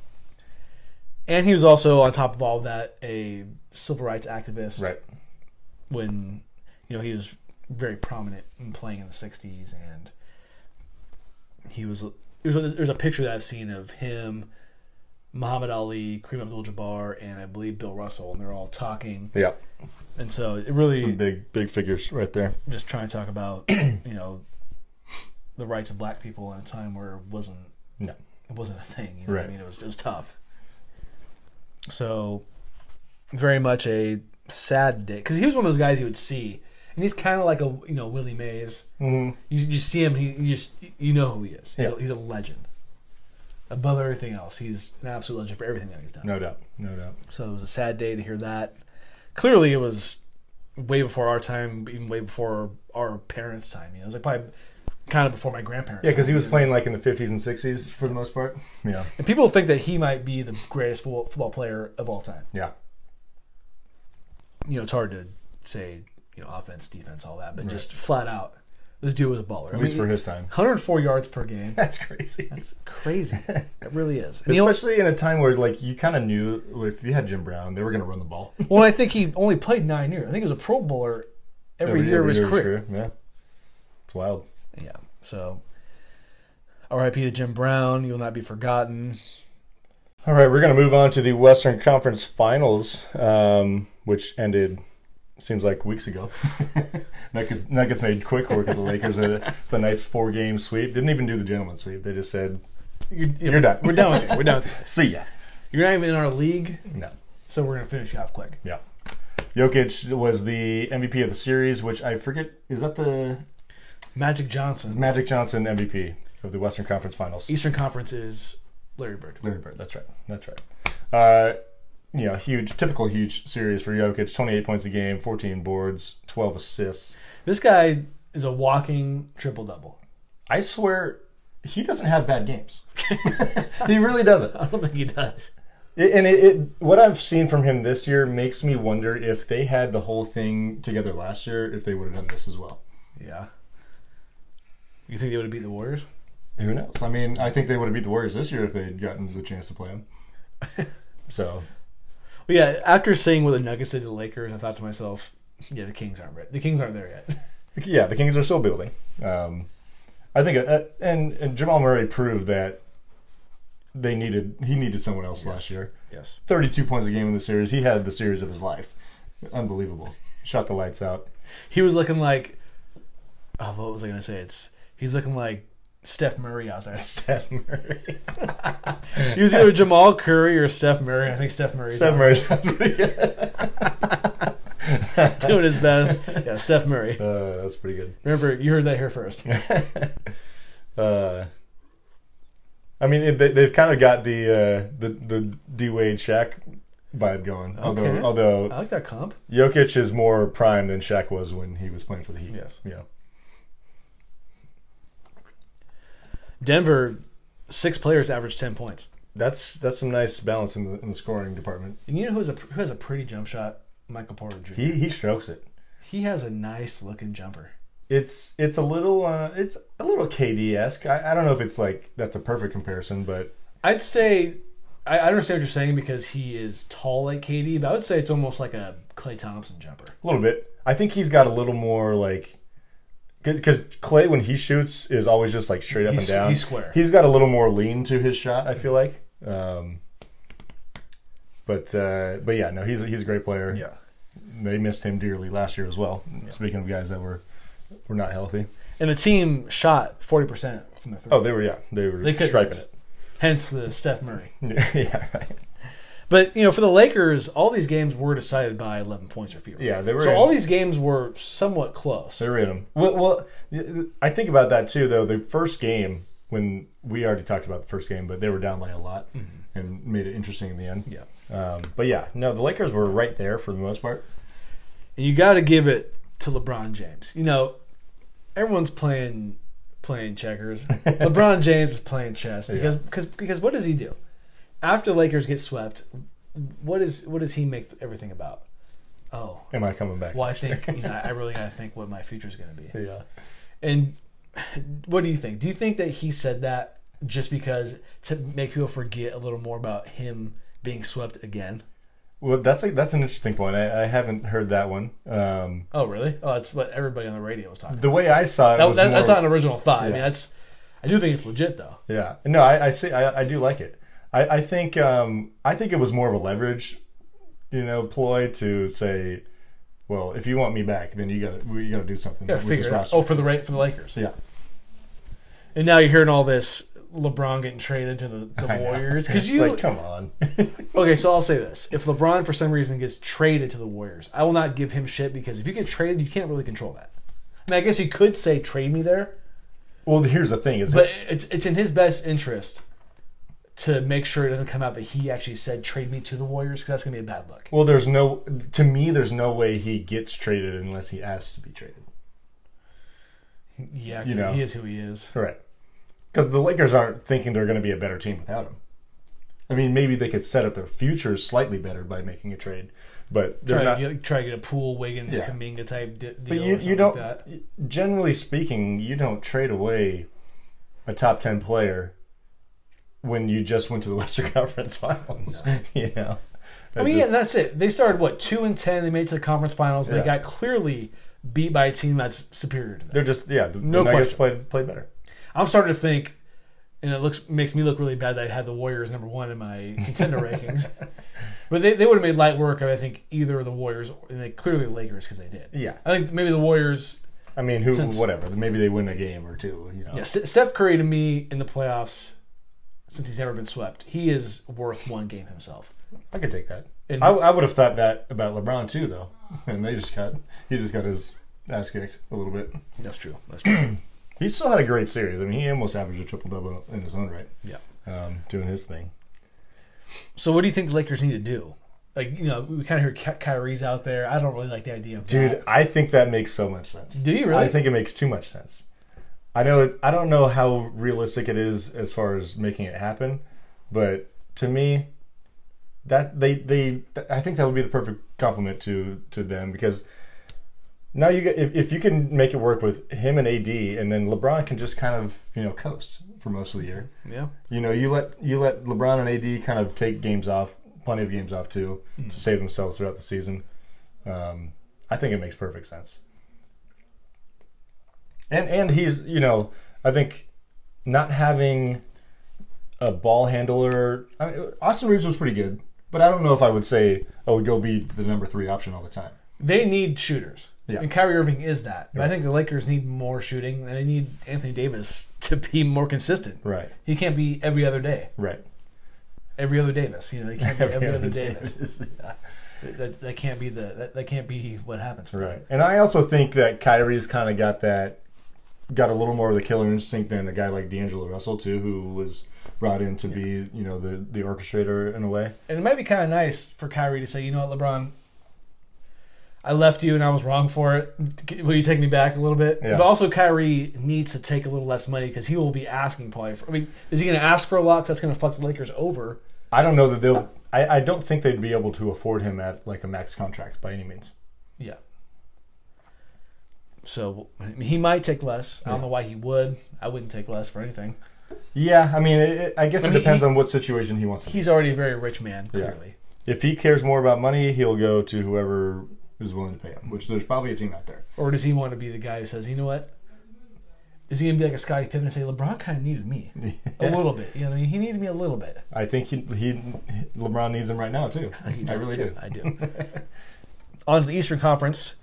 B: And he was also, on top of all of that, a civil rights activist.
A: Right.
B: When you know he was very prominent in playing in the '60s, and he was. There's a, there's a picture that I've seen of him, Muhammad Ali, Kareem Abdul-Jabbar, and I believe Bill Russell, and they're all talking.
A: Yep.
B: And so it really
A: Some big big figures right there.
B: just trying to talk about you know the rights of black people in a time where it wasn't
A: No.
B: it wasn't a thing. You know what
A: Right.
B: I mean? It was it was tough. So very much a sad day because he was one of those guys you would see, and he's kind of like a you know Willie Mays.
A: Mm-hmm.
B: You, you see him, he you just you know who he is. He's,
A: Yeah.
B: a, he's a legend. Above everything else, he's an absolute legend for everything that he's done.
A: No doubt. No doubt.
B: So it was a sad day to hear that. Clearly, it was way before our time, even way before our parents' time. You know, it was like probably kind of before my grandparents.
A: Yeah, because he was playing like in the 50s and 60s for the most part. Yeah.
B: And people think that he might be the greatest football, player of all time.
A: Yeah.
B: You know, it's hard to say, you know, offense, defense, all that, but
A: Right.
B: just flat out, this dude was a baller.
A: At least for his time.
B: 104 yards per game.
A: That's crazy.
B: That's crazy. it really is. And only-
A: Especially in a time where like you kind of knew if you had Jim Brown, they were going to run the ball
B: well, I think he only played nine years. I think he was a Pro Bowler every, year of his career.
A: Yeah. It's wild.
B: Yeah. So, R.I.P. to Jim Brown. You will not be forgotten.
A: All right, we're going to move on to the Western Conference Finals, um, which ended seems like weeks ago. Nuggets, Nuggets made quick work of the Lakers. A, the nice four game sweep. Didn't even do the gentleman sweep. They just said,
B: You're,
A: You're done.
B: We're done with you. We're done with you.
A: "See ya."
B: You're not even in our league,
A: No.
B: so we're gonna finish you off quick.
A: Yeah. Jokic was the MVP of the series, which I forget is that the
B: Magic Johnson.
A: Magic Johnson MVP of the Western Conference Finals.
B: Eastern Conference is Larry Bird.
A: Larry Bird. That's right. That's right. Uh, you know, huge, typical huge series for Jokic. Twenty-eight points a game, fourteen boards, twelve assists.
B: This guy is a walking triple double.
A: I swear, he doesn't have bad games. he really doesn't.
B: I don't think he does.
A: It, and it, it, what I've seen from him this year makes me wonder if they had the whole thing together last year, if they would have done this as well.
B: Yeah. You think they would have beat the Warriors?
A: Who knows? I mean, I think they would have beat the Warriors this year if they'd gotten the chance to play them. so
B: But yeah, after seeing what the Nuggets did to the Lakers, I thought to myself, yeah, the Kings aren't ready. The Kings aren't there yet.
A: yeah, the Kings are still building. Um, I think, uh, and and Jamal Murray proved that they needed he needed someone else last year.
B: yes.
A: Thirty-two points a game in the series. He had the series of his life. Unbelievable. Shot the lights out.
B: He was looking like, oh, what was I gonna say? It's he's looking like Steph Murray out there.
A: Steph Murray.
B: He was either Jamal Curry or Steph Murray. I think Steph Murray's
A: Steph Murray sounds pretty good.
B: doing his best. Yeah, Steph Murray.
A: Uh, that's pretty good.
B: Remember, you heard that here first.
A: Uh, I mean, it, they, they've kind of got the uh, the the D Wade Shaq vibe going.
B: Okay.
A: Although although
B: I like that comp.
A: Jokic is more prime than Shaq was when he was playing for the Heat.
B: Yes.
A: Yeah.
B: Denver, six players averaged ten points.
A: That's that's some nice balance in the in the scoring department.
B: And you know who has a who has a pretty jump shot? Michael Porter Jr.
A: He he strokes it.
B: he has a nice looking jumper.
A: It's it's a little uh, it's a little KD esque. I, I don't know if it's like that's a perfect comparison, but
B: I'd say I, I understand what you're saying because he is tall like KD, but I would say it's almost like a Klay Thompson jumper.
A: a little bit. I think he's got a little more like because Klay when he shoots is always just like straight up
B: He's-
A: and down.
B: he's square.
A: He's got a little more lean to his shot. I feel like. Um, but uh, but yeah, no, he's he's a great player. Yeah, They missed him dearly last year as well. Speaking of guys that were were not healthy.
B: And the team shot forty percent from the three.
A: Oh, they were yeah, they were
B: They
A: striping
B: miss. Hence the Steph Murray.
A: yeah, right.
B: But you know, for the Lakers, all these games were decided by eleven points or fewer.
A: Yeah, they were.
B: So
A: in-
B: all these games were somewhat close.
A: They were in them. Well, well, I think about that too. Though the first game, when we already talked about the first game, but they were down by a lot and made it interesting in the end.
B: Yeah.
A: Um, but yeah, no, the Lakers were right there for the most part.
B: And you got to give it to LeBron James. You know, everyone's playing playing checkers. LeBron James is playing chess because because because what does he do? After Lakers get swept, what is what does he make everything about? Oh,
A: Am I coming back?
B: well, I think you know, I really got to think what my future is going to be.
A: Yeah.
B: And what do you think? Do you think that he said that just because to make people forget a little more about him being swept again?
A: Well, that's a, that's an interesting point. I, I haven't heard that one. Um,
B: Oh, really? Oh, that's what everybody on the radio was talking.
A: the way I saw it
B: That,
A: was
B: that,
A: more,
B: that's not an original thought. I mean, that's. I do think it's legit though.
A: Yeah. No, I, I see. I, I do like it. I, I think um, I think it was more of a leverage, you know, ploy to say, well, if you want me back, then you got to you got to do something.
B: Gotta figure it out. Oh, for the right for the Lakers.
A: Yeah.
B: And now you're hearing all this LeBron getting traded to the, the Warriors. Could you?
A: like, come on.
B: okay, so I'll say this: if LeBron for some reason gets traded to the Warriors, I will not give him shit because if you get traded, you can't really control that. I mean, I guess you could say trade me there,
A: well, here's the thing: is
B: but
A: that
B: it's it's in his best interest to make sure it doesn't come out that he actually said trade me to the Warriors because that's gonna be a bad look.
A: well, there's no to me, there's no way he gets traded unless he asks to be traded.
B: Yeah,
A: You know.
B: he is who he is.
A: Right, Because the Lakers aren't thinking they're going to be a better team without him. I mean, maybe they could set up their future slightly better by making a trade, but they're
B: Try
A: not.
B: to get, try to get a Poole Wiggins
A: Yeah.
B: Kuminga type deal.
A: but you, you don't.
B: Like that.
A: Generally speaking, you don't trade away a top ten player when you just went to the Western Conference Finals. you know.
B: I mean, yeah, that's it. They started what two and ten. They made it to the conference finals. They
A: Yeah.
B: got clearly beat by a team that's superior to them.
A: they're just yeah. The,
B: No
A: the Nuggets
B: question.
A: played played better.
B: I'm starting to think, and it looks makes me look really bad that I had the Warriors number one in my contender rankings. But they, they would have made light work of I think either of the Warriors and they clearly the Lakers because they did.
A: Yeah.
B: I think maybe the Warriors.
A: I mean, who
B: Since-
A: whatever. Maybe they win a game or two. You know.
B: Yeah, St- Steph Curry to me in the playoffs, since he's never been swept, he is worth one game himself.
A: I could take that.
B: And
A: I, I would have thought that about LeBron too, though, and they just got he just got his ass kicked a little bit.
B: that's true. That's true.
A: He still had a great series. I mean, he almost averaged a triple double in his own right,
B: yeah.
A: um, doing his thing.
B: So what do you think the Lakers need to do? Like you know, we kind of hear Ky- Kyrie's out there. I don't really like the idea of
A: Dude,
B: that.
A: I think that makes so much sense.
B: Do you really?
A: I think it makes too much sense. I know it, I don't know how realistic it is as far as making it happen, but to me, that they they I think that would be the perfect complement to to them because Now you get if, if you can make it work with him and AD, and then LeBron can just kind of you know coast for most of the year.
B: Yeah.
A: You know, you let you let LeBron and AD kind of take games off, plenty of games off too, to save themselves throughout the season. Um, I think it makes perfect sense. And and he's you know I think not having a ball handler. I mean, Austin Reaves was pretty good, but I don't know if I would say I would go be the number three option all the time.
B: They need shooters.
A: Yeah.
B: And Kyrie Irving is that. But I think the Lakers need more shooting and they need Anthony Davis to be more consistent.
A: Right,
B: He can't be every other day.
A: right.
B: Every other Davis. You know, he can't be every other Davis.
A: Davis.
B: That, that can't be the that, that can't be what happens.
A: Right. And I also think that Kyrie's kind of got that, got a little more of the killer instinct than a guy like D'Angelo Russell too, who was brought in to be, you know, the the orchestrator in a way.
B: And it might be kind of nice for Kyrie to say, you know what, LeBron, I left you and I was wrong for it. Will you take me back a little bit?
A: Yeah.
B: But also, Kyrie needs to take a little less money because he will be asking probably. For, I mean, is he going to ask for a lot? that's going to fuck the Lakers over.
A: I don't know that they'll. I, I don't think they'd be able to afford him at like a max contract by any means.
B: Yeah. So he might take less. I don't know why he would. I wouldn't take less for anything.
A: Yeah, I mean, it, it- I guess
B: I
A: it
B: mean,
A: depends
B: he-
A: on what situation he wants to. be.
B: He's already a very rich man,
A: Yeah.
B: clearly.
A: If he cares more about money, he'll go to whoever is willing to pay him. Which there's probably a team out there.
B: Or does he want to be the guy who says, you know what? Is he gonna be like a Scottie Pippen and say LeBron kind of needed me a little bit? You know, what I mean? he needed me a little bit.
A: I think he, he LeBron needs him right now too. I really
B: too.
A: do.
B: I do. on to the Eastern Conference.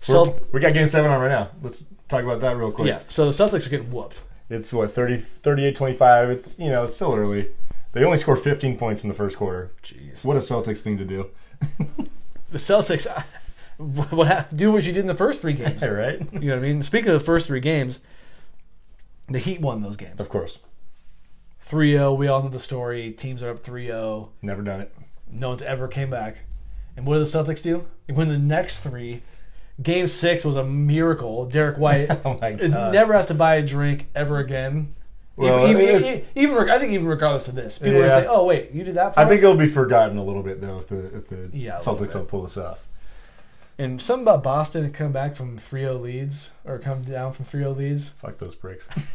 B: Celt-
A: we got game seven on right now. Let's talk about that real quick.
B: yeah, so the Celtics are getting whooped.
A: It's what 30, 38 25. It's you know it's still early. They only scored 15 points in the first quarter.
B: Jeez.
A: What a Celtics thing to do,
B: The Celtics, what do what you did in the first three games.
A: right?
B: You know what I mean? Speaking of the first three games, the Heat won those games.
A: Of course,
B: 3-0, we all know the story. Teams are up 3-0.
A: never done it.
B: No one's ever came back. And what do the Celtics do? They win the next three. Game six was a miracle. Derrick White
A: Oh my god!
B: never has to buy a drink ever again.
A: Well,
B: even, even, even, I think even regardless of this, people are
A: Yeah.
B: gonna say, "Oh wait, you did that."
A: I think it'll be forgotten a little bit though if the if the
B: Yeah,
A: Celtics don't pull this off.
B: And something about Boston to come back from 3-0 leads or come down from 3-0 leads.
A: Fuck those bricks.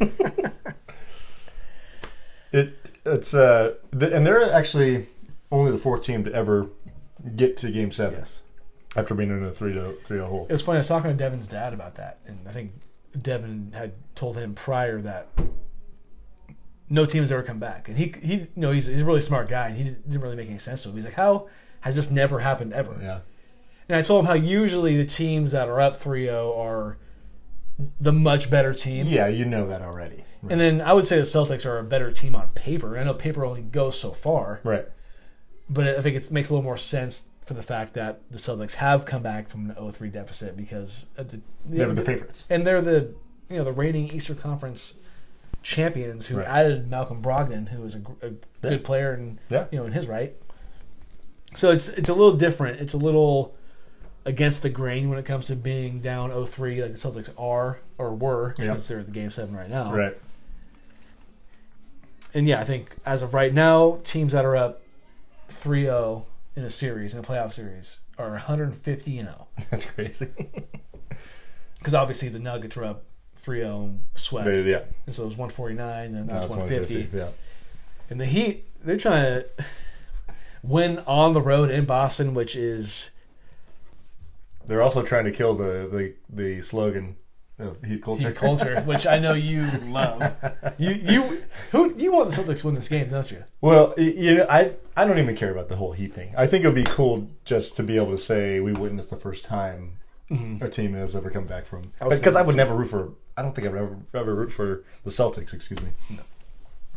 A: it it's uh th- and they're actually only the fourth team to ever get to game seven
B: Yes.
A: After being in a 3-0 3-0 hole.
B: It was funny. I was talking to Devin's dad about that, and I think Devin had told him prior that no team has ever come back, and he he you know he's he's a really smart guy, and he didn't didn't really make any sense to him. He's like, how has this never happened ever?
A: Yeah.
B: And I told him how usually the teams that are up 3-0 are the much better team.
A: Yeah, you know that already.
B: And then I would say the Celtics are a better team on paper. I know paper only goes so far,
A: Right.
B: but I think it makes a little more sense for the fact that the Celtics have come back from an 0-3 deficit because uh, of the,
A: They were the favorites.
B: and they're the you know the reigning Eastern Conference champions who
A: Right.
B: added Malcolm Brogdon, who is a, a
A: Yeah.
B: good player and
A: Yeah.
B: you know in his right. So it's it's a little different. It's a little against the grain when it comes to being down 0-3 like the Celtics are or were
A: Yeah.
B: because they're at the game seven right now.
A: Right.
B: And yeah, I think as of right now, teams that are up 3-0 in a series in a playoff series are 150 and 0
A: That's crazy.
B: because obviously the Nuggets were up 3-0 and swept.
A: They- yeah.
B: And so it was 149, and
A: No,
B: it's
A: it's
B: 150.
A: Yeah.
B: And the Heat, they're trying to win on the road in Boston, which is
A: They're also trying to kill the the, the slogan of heat culture.
B: Heat culture, which I know you love. You you who you want the Celtics to win this game, don't you?
A: Well, you know, I I don't even care about the whole heat thing. I think it would be cool just to be able to say we witnessed the first time a team has ever come back from. Because I,
B: thinking
A: would never root for. I don't think I would ever ever root for the Celtics. Excuse me.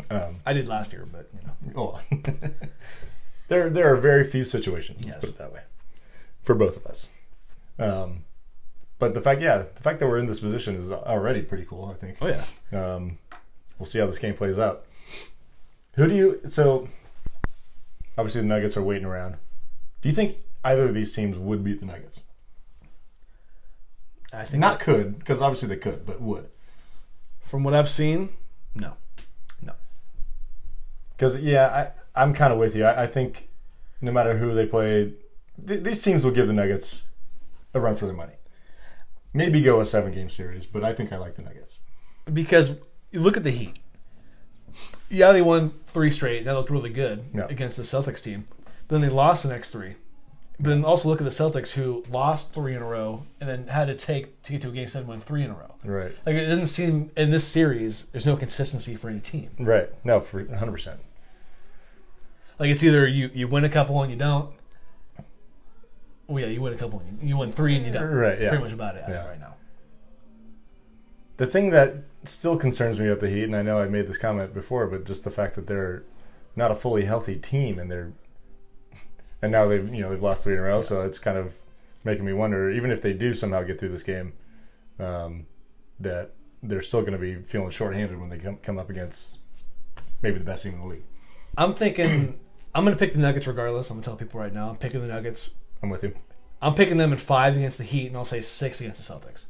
A: Um,
B: I did last year, but you know.
A: oh, there there are very few situations. Let's
B: Yes.
A: put it that way. For both of us. Um, but the fact, yeah, the fact that we're in this position is already pretty cool. I think.
B: Oh yeah.
A: Um, we'll see how this game plays out. Who do you? So, obviously the Nuggets are waiting around. Do you think either of these teams would beat the Nuggets?
B: I think
A: Not could, because obviously they could, but would.
B: from what I've seen, no. No.
A: Because yeah, I, I'm kind of with you. I, I think no matter who they play, th- these teams will give the Nuggets a run for their money. Maybe go a seven game series, but I think I like the Nuggets.
B: because you look at the Heat. Yeah, they won three straight. That looked really good
A: Yeah.
B: against the Celtics team. But then they lost the next three. But then also look at the Celtics who lost three in a row and then had to take to get to a game seven win three in a row.
A: Right.
B: Like it doesn't seem in this series there's no consistency for any team.
A: Right. No, for 100. percent
B: Like it's either you, you win a couple and you don't. Well, yeah, you win a couple you, win three and you don't.
A: Right, yeah.
B: pretty much about it as of right now.
A: The thing that still concerns me about the Heat, and I know I made this comment before, but just the fact that they're not a fully healthy team, and they're and now they've you know they've lost three in a row, so it's kind of making me wonder, even if they do somehow get through this game, um, that they're still going to be feeling shorthanded when they come come up against maybe the best team in the league.
B: I'm thinking I'm gonna pick the Nuggets regardless. I'm gonna tell people right now. I'm picking the Nuggets.
A: I'm with you.
B: I'm picking them in five against the Heat, and I'll say six against the Celtics.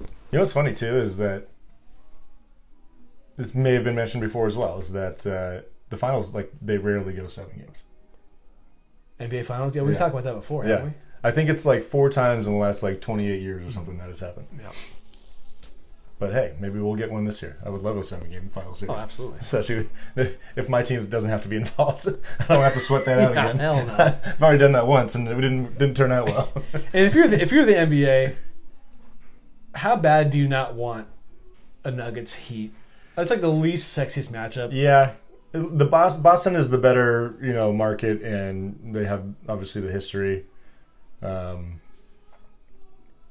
A: You know what's funny too is that this may have been mentioned before as well. Is that uh, the finals like they rarely go seven games.
B: NBA Finals. Yeah, we've
A: Yeah.
B: talked about that before,
A: Yeah.
B: haven't
A: I think it's like four times in the last like 28 years or something that has happened.
B: Yeah.
A: But hey, maybe we'll get one this year. I would love a seven game final series.
B: Oh, absolutely.
A: Especially if my team doesn't have to be involved. I don't have to sweat that out
B: Yeah,
A: again.
B: hell no.
A: I've already done that once and it didn't didn't turn out well.
B: And if you're the if you're the NBA, how bad do you not want a Nuggets Heat? That's like the least sexiest matchup.
A: yeah. The Boston is the better, you know, market and they have obviously the history. Um,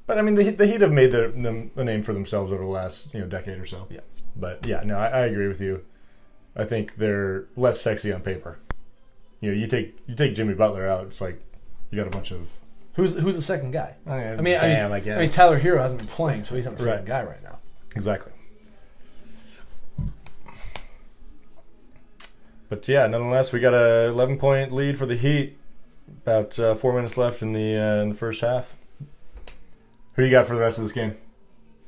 A: but I mean, the, the Heat have made their, them a name for themselves over the last you know decade or so.
B: Yeah.
A: But yeah, no, I, I agree with you. I think they're less sexy on paper. You know, you take you take Jimmy Butler out, it's like you got a bunch of.
B: Who's who's the second guy?
A: I
B: I mean, I mean,
A: I guess.
B: I mean, Tyler Herro hasn't been playing, so he's not the second
A: Right.
B: guy right now.
A: exactly. But yeah, nonetheless, we got a 11 point lead for the Heat. About uh, four minutes left in the uh, in the first half. Who do you got for the rest of this game?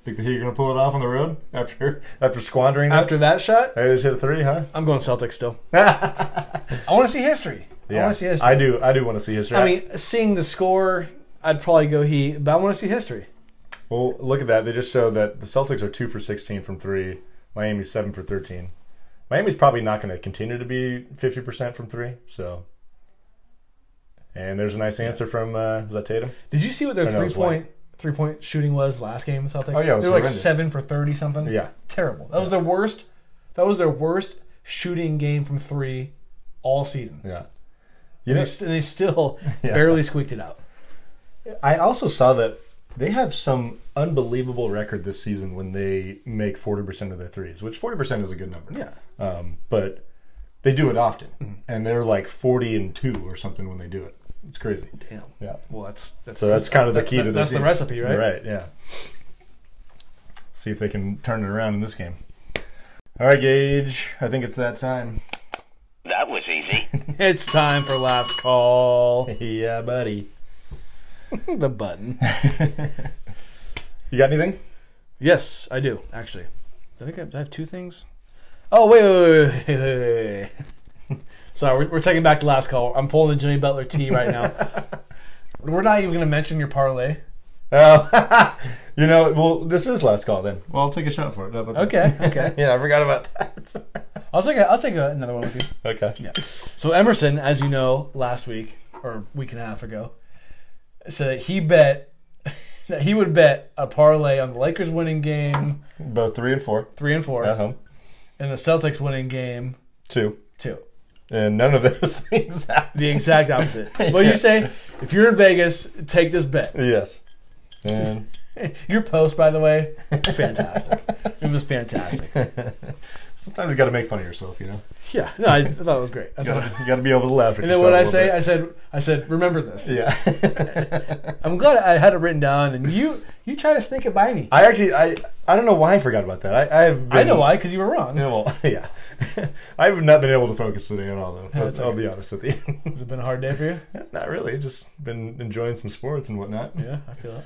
A: Think the Heat are going to pull it off on the road after after squandering this?
B: After that shot,
A: Hey, they just hit a three, huh?
B: I'm going Celtics still. I want to see history. I want to see history.
A: I do. I do want to see history.
B: I mean, seeing the score, I'd probably go Heat, but I want to see history.
A: well, look at that. They just showed that the Celtics are two for sixteen from three. Miami's seven for thirteen. Miami's probably not going to continue to be fifty percent from three. So, and there's a nice answer from uh, was that Tatum?
B: Did you see what their
A: Or
B: three point three point shooting was last game? Celtics.
A: Oh, yeah, it was
B: they were like
A: horrendous.
B: seven for thirty something.
A: Yeah,
B: terrible. That was their worst. That was their worst shooting game from three all season.
A: yeah.
B: and,
A: You know,
B: they, st- and they still
A: Yeah.
B: barely squeaked it out.
A: I also saw that they have some unbelievable record this season when they make forty percent of their threes, which forty percent is a good number.
B: Yeah.
A: um, but they do it often, and they're like forty and two or something when they do it. It's crazy.
B: Damn.
A: Yeah.
B: Well, that's that's
A: So that's kind of the key
B: that-
A: to the
B: that's the
A: team.
B: recipe, right?
A: Right. Yeah. See if they can turn it around in this game. All right, Gage. I think it's that time.
C: That was easy.
B: It's time for last call.
A: yeah, buddy.
B: the button.
A: You got anything?
B: Yes, I do actually. I think I I have two things. Oh wait, wait, wait, wait, wait, wait. Sorry, we're, we're taking back the last call. I'm pulling the Jimmy Butler T right now. we're not even going to mention your parlay.
A: Oh, you know. Well, this is last call then. Well, I'll take a shot for it. How about that?
B: Okay, okay.
A: yeah, I forgot about that.
B: I'll take a, I'll take a, another one with you.
A: okay.
B: Yeah. So Emerson, as you know, last week or week and a half ago, said that he bet that he would bet a parlay on the Lakers winning game
A: Both three and four
B: three and four
A: at home.
B: and the Celtics winning game
A: Two.
B: two.
A: And none of those things happened.
B: The exact opposite. Do you say? If you're in Vegas, take this bet.
A: Yes. And
B: Your post, by the way, fantastic. it was fantastic.
A: Sometimes you got to make fun of yourself, you know.
B: Yeah, no, I, thought it was great. I
A: You gotta, be able to laugh. At
B: and then what I say,
A: bit.
B: I said, I said, remember this.
A: yeah.
B: I'm glad I had it written down, and you you try to sneak it by me.
A: I actually, I, I don't know why I forgot about that. I, I have. Been,
B: I know why, because you were wrong.
A: You know, well, yeah. I have not been able to focus today at all, though.
B: That's
A: I'll be honest with you.
B: Has it been a hard day for you?
A: not really. Just been enjoying some sports and whatnot.
B: Yeah, I feel it.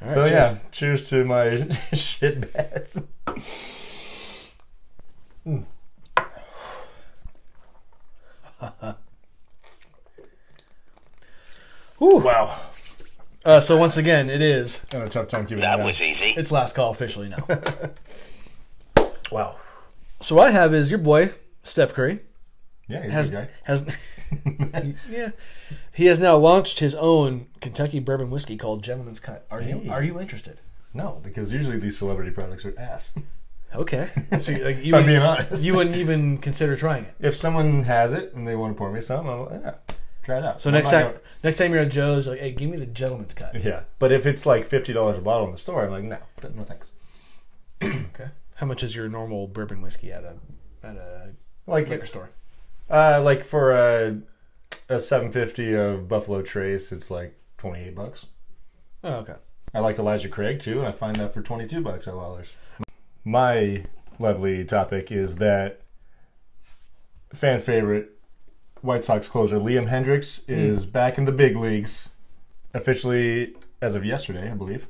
B: Right,
A: so
B: cheers.
A: yeah, cheers to my shit bets.
B: Ooh.
A: Wow.
B: Uh, so once again, it is.
A: I had a tough time keeping
C: That
A: it
C: was easy.
B: It's last call officially now. wow. So what I have is your boy Steph Curry
A: Yeah, he's
B: has
A: a good
B: has yeah he has now launched his own Kentucky bourbon whiskey called Gentleman's Cut. Are you are you interested?
A: No, because usually these celebrity products are ass.
B: Okay. So you, like, you
A: If I'm
B: wouldn't-
A: being honest.
B: you wouldn't even consider trying it.
A: if someone has it and they want to pour me some, I'm like, yeah, try it out.
B: So
A: I'm
B: next
A: not
B: time, next time you're at Joe's, like, hey, give me the Gentleman's Cut.
A: yeah. But if it's like fifty dollars a bottle in the store, I'm like, no, no thanks.
B: Okay. How much is your normal bourbon whiskey at a at a
A: Like,
B: liquor store?
A: uh, like for a a seven fifty of Buffalo Trace, it's like twenty eight bucks.
B: Oh, okay.
A: I like Elijah Craig too, and I find that for twenty two bucks at Lawler's. My lovely topic is that fan favorite White Sox closer Liam Hendriks is back in the big leagues, officially as of yesterday, I believe.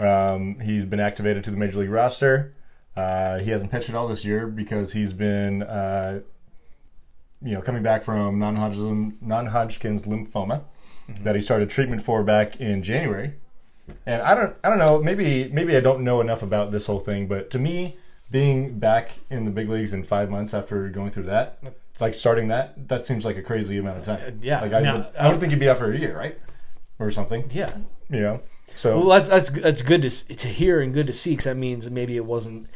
A: Um, he's been activated to the major league roster. Uh, he hasn't pitched at all this year because he's been, uh, you know, coming back from non-Hodgkin, non-Hodgkin's lymphoma that he started treatment for back in January. And I don't, I don't know. Maybe, maybe I don't know enough about this whole thing. But to me, being back in the big leagues in five months after going through that, like starting that, that seems like a crazy amount of time.
B: Uh, yeah.
A: Like I,
B: Now,
A: would, I would think you'd be out for a year, right, or something.
B: Yeah.
A: You know. So
B: Well, that's that's that's good to to hear and good to see because that means maybe it wasn't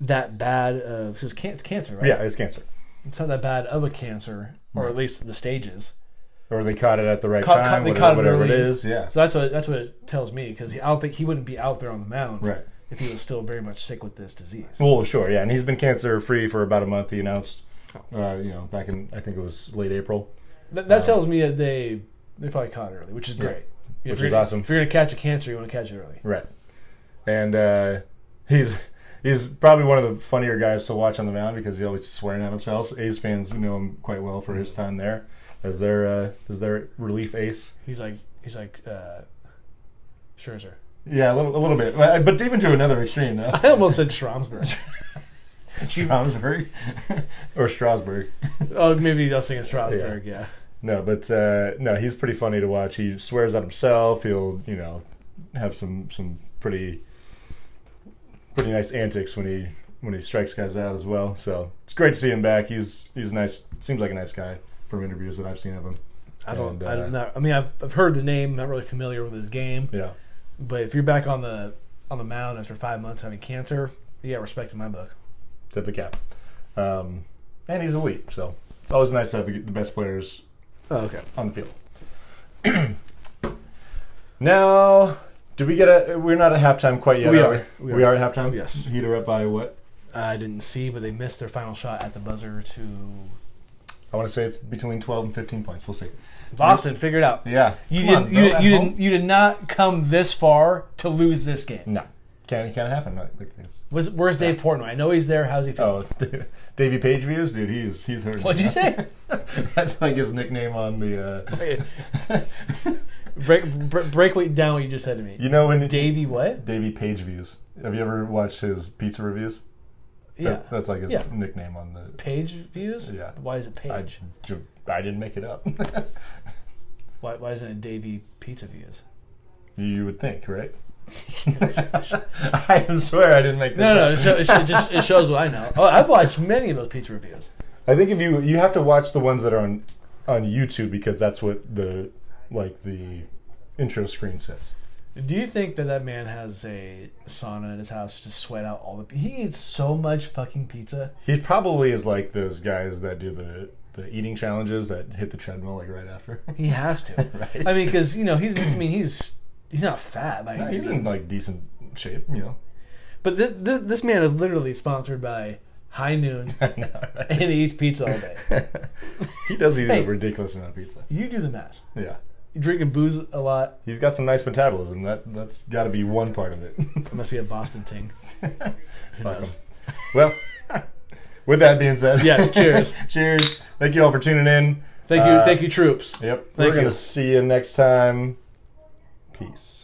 B: that bad. Uh, it's, can- it's cancer, right?
A: yeah, it's cancer.
B: It's not that bad of a cancer, or at least the stages.
A: Or they caught it at the right
B: Caught-
A: time.
B: caught- they
A: whatever,
B: caught it
A: whatever it is. Yeah.
B: So that's what that's what it tells me because I don't think he wouldn't be out there on the mound
A: Right.
B: if he was still very much sick with this disease.
A: Well, sure, yeah, and he's been cancer free for about a month. He announced, uh, you know, back in I think it was late April.
B: That, that tells me that they they probably caught it early, which is great. You know,
A: Which
B: if you're
A: is
B: gonna-
A: awesome.
B: If you're gonna catch a cancer, you want to catch it early.
A: Right. And uh, he's he's probably one of the funnier guys to watch on the mound because he's always swearing at himself. A's fans know him quite well for his time there as their uh, as their relief ace.
B: He's like he's like uh, Scherzer.
A: Yeah, a little a little bit, but but even to another extreme though.
B: I almost said Stromsburg.
A: Strasburg or Strasburg.
B: oh, maybe I was thinking Strasburg. Yeah.
A: No, but uh, no, he's pretty funny to watch. He swears at himself. He'll, you know, have some some pretty pretty nice antics when he when he strikes guys out as well. So it's great to see him back. He's he's nice. Seems like a nice guy from interviews that I've seen of him.
B: I don't.
A: And,
B: I,
A: uh,
B: don't know. I mean, I've, I've heard the name. Not really familiar with his game.
A: Yeah,
B: But if you're back on the on the mound after five months having cancer, you got respect in my book.
A: tip the cap. Um, and he's elite, so it's always nice to have the, the best players
B: Oh, okay.
A: on the field. now, did we get a? We're not at halftime quite yet.
B: We
A: are
B: are.
A: We,
B: We
A: are.
B: are.
A: at halftime.
B: Yes.
A: Heater up by what?
B: I didn't see, but they missed their final shot at the buzzer to
A: I want to say it's between 12 and 15 points. We'll see.
B: Boston. Figure it out.
A: Yeah.
B: You
A: Come
B: didn't.
A: bro,
B: you, you didn't. You did not come this far to lose this game.
A: No. Can't, can't happen. Like, like this.
B: Was, where's Dave Portnoy? I know he's there. How's he feeling?
A: Oh, Davy Page views? Dude, he's he's hurt.
B: What'd you say?
A: That's like his nickname on the. Uh,
B: break, break break down what you just said to me.
A: you know when.
B: Davey, what?
A: Davy Page views. Have you ever watched his pizza reviews?
B: Yeah.
A: That- that's like his
B: Yeah.
A: nickname on the.
B: Page views.
A: Yeah.
B: Why is it
A: I,
B: Page?
A: I didn't make it up.
B: Why, why isn't it Davy Pizza Views?
A: you would think, right? I swear I didn't make this
B: No, no.
A: up.
B: It, show, it, show, it just it shows what I know. Oh, I've watched many of those pizza reviews.
A: I think if you you have to watch the ones that are on on YouTube because that's what the like the intro screen says.
B: Do you think that that man has a sauna in his house to sweat out all the? He eats so much fucking pizza.
A: He probably is like those guys that do the the eating challenges that hit the treadmill like right after.
B: He has to.
A: right.
B: I mean, because you know he's. I mean, he's he's not fat by
A: No, he's in like decent shape, you know.
B: But this, this this man is literally sponsored by High Noon,
A: know, right?
B: and he eats pizza all day.
A: he does eat
B: Hey.
A: a ridiculous amount of pizza.
B: You do the math.
A: Yeah.
B: You drinking booze a lot.
A: He's got some nice metabolism. That that's got to be one part of it.
B: It must be a Boston thing. Who
A: Fuck
B: knows?
A: 'em. Well, with that being said,
B: Yes, cheers.
A: cheers. Thank you all for tuning in.
B: Thank you,
A: Uh,
B: thank you, troops.
A: Yep.
B: Thank
A: We're gonna see you next time. Peace.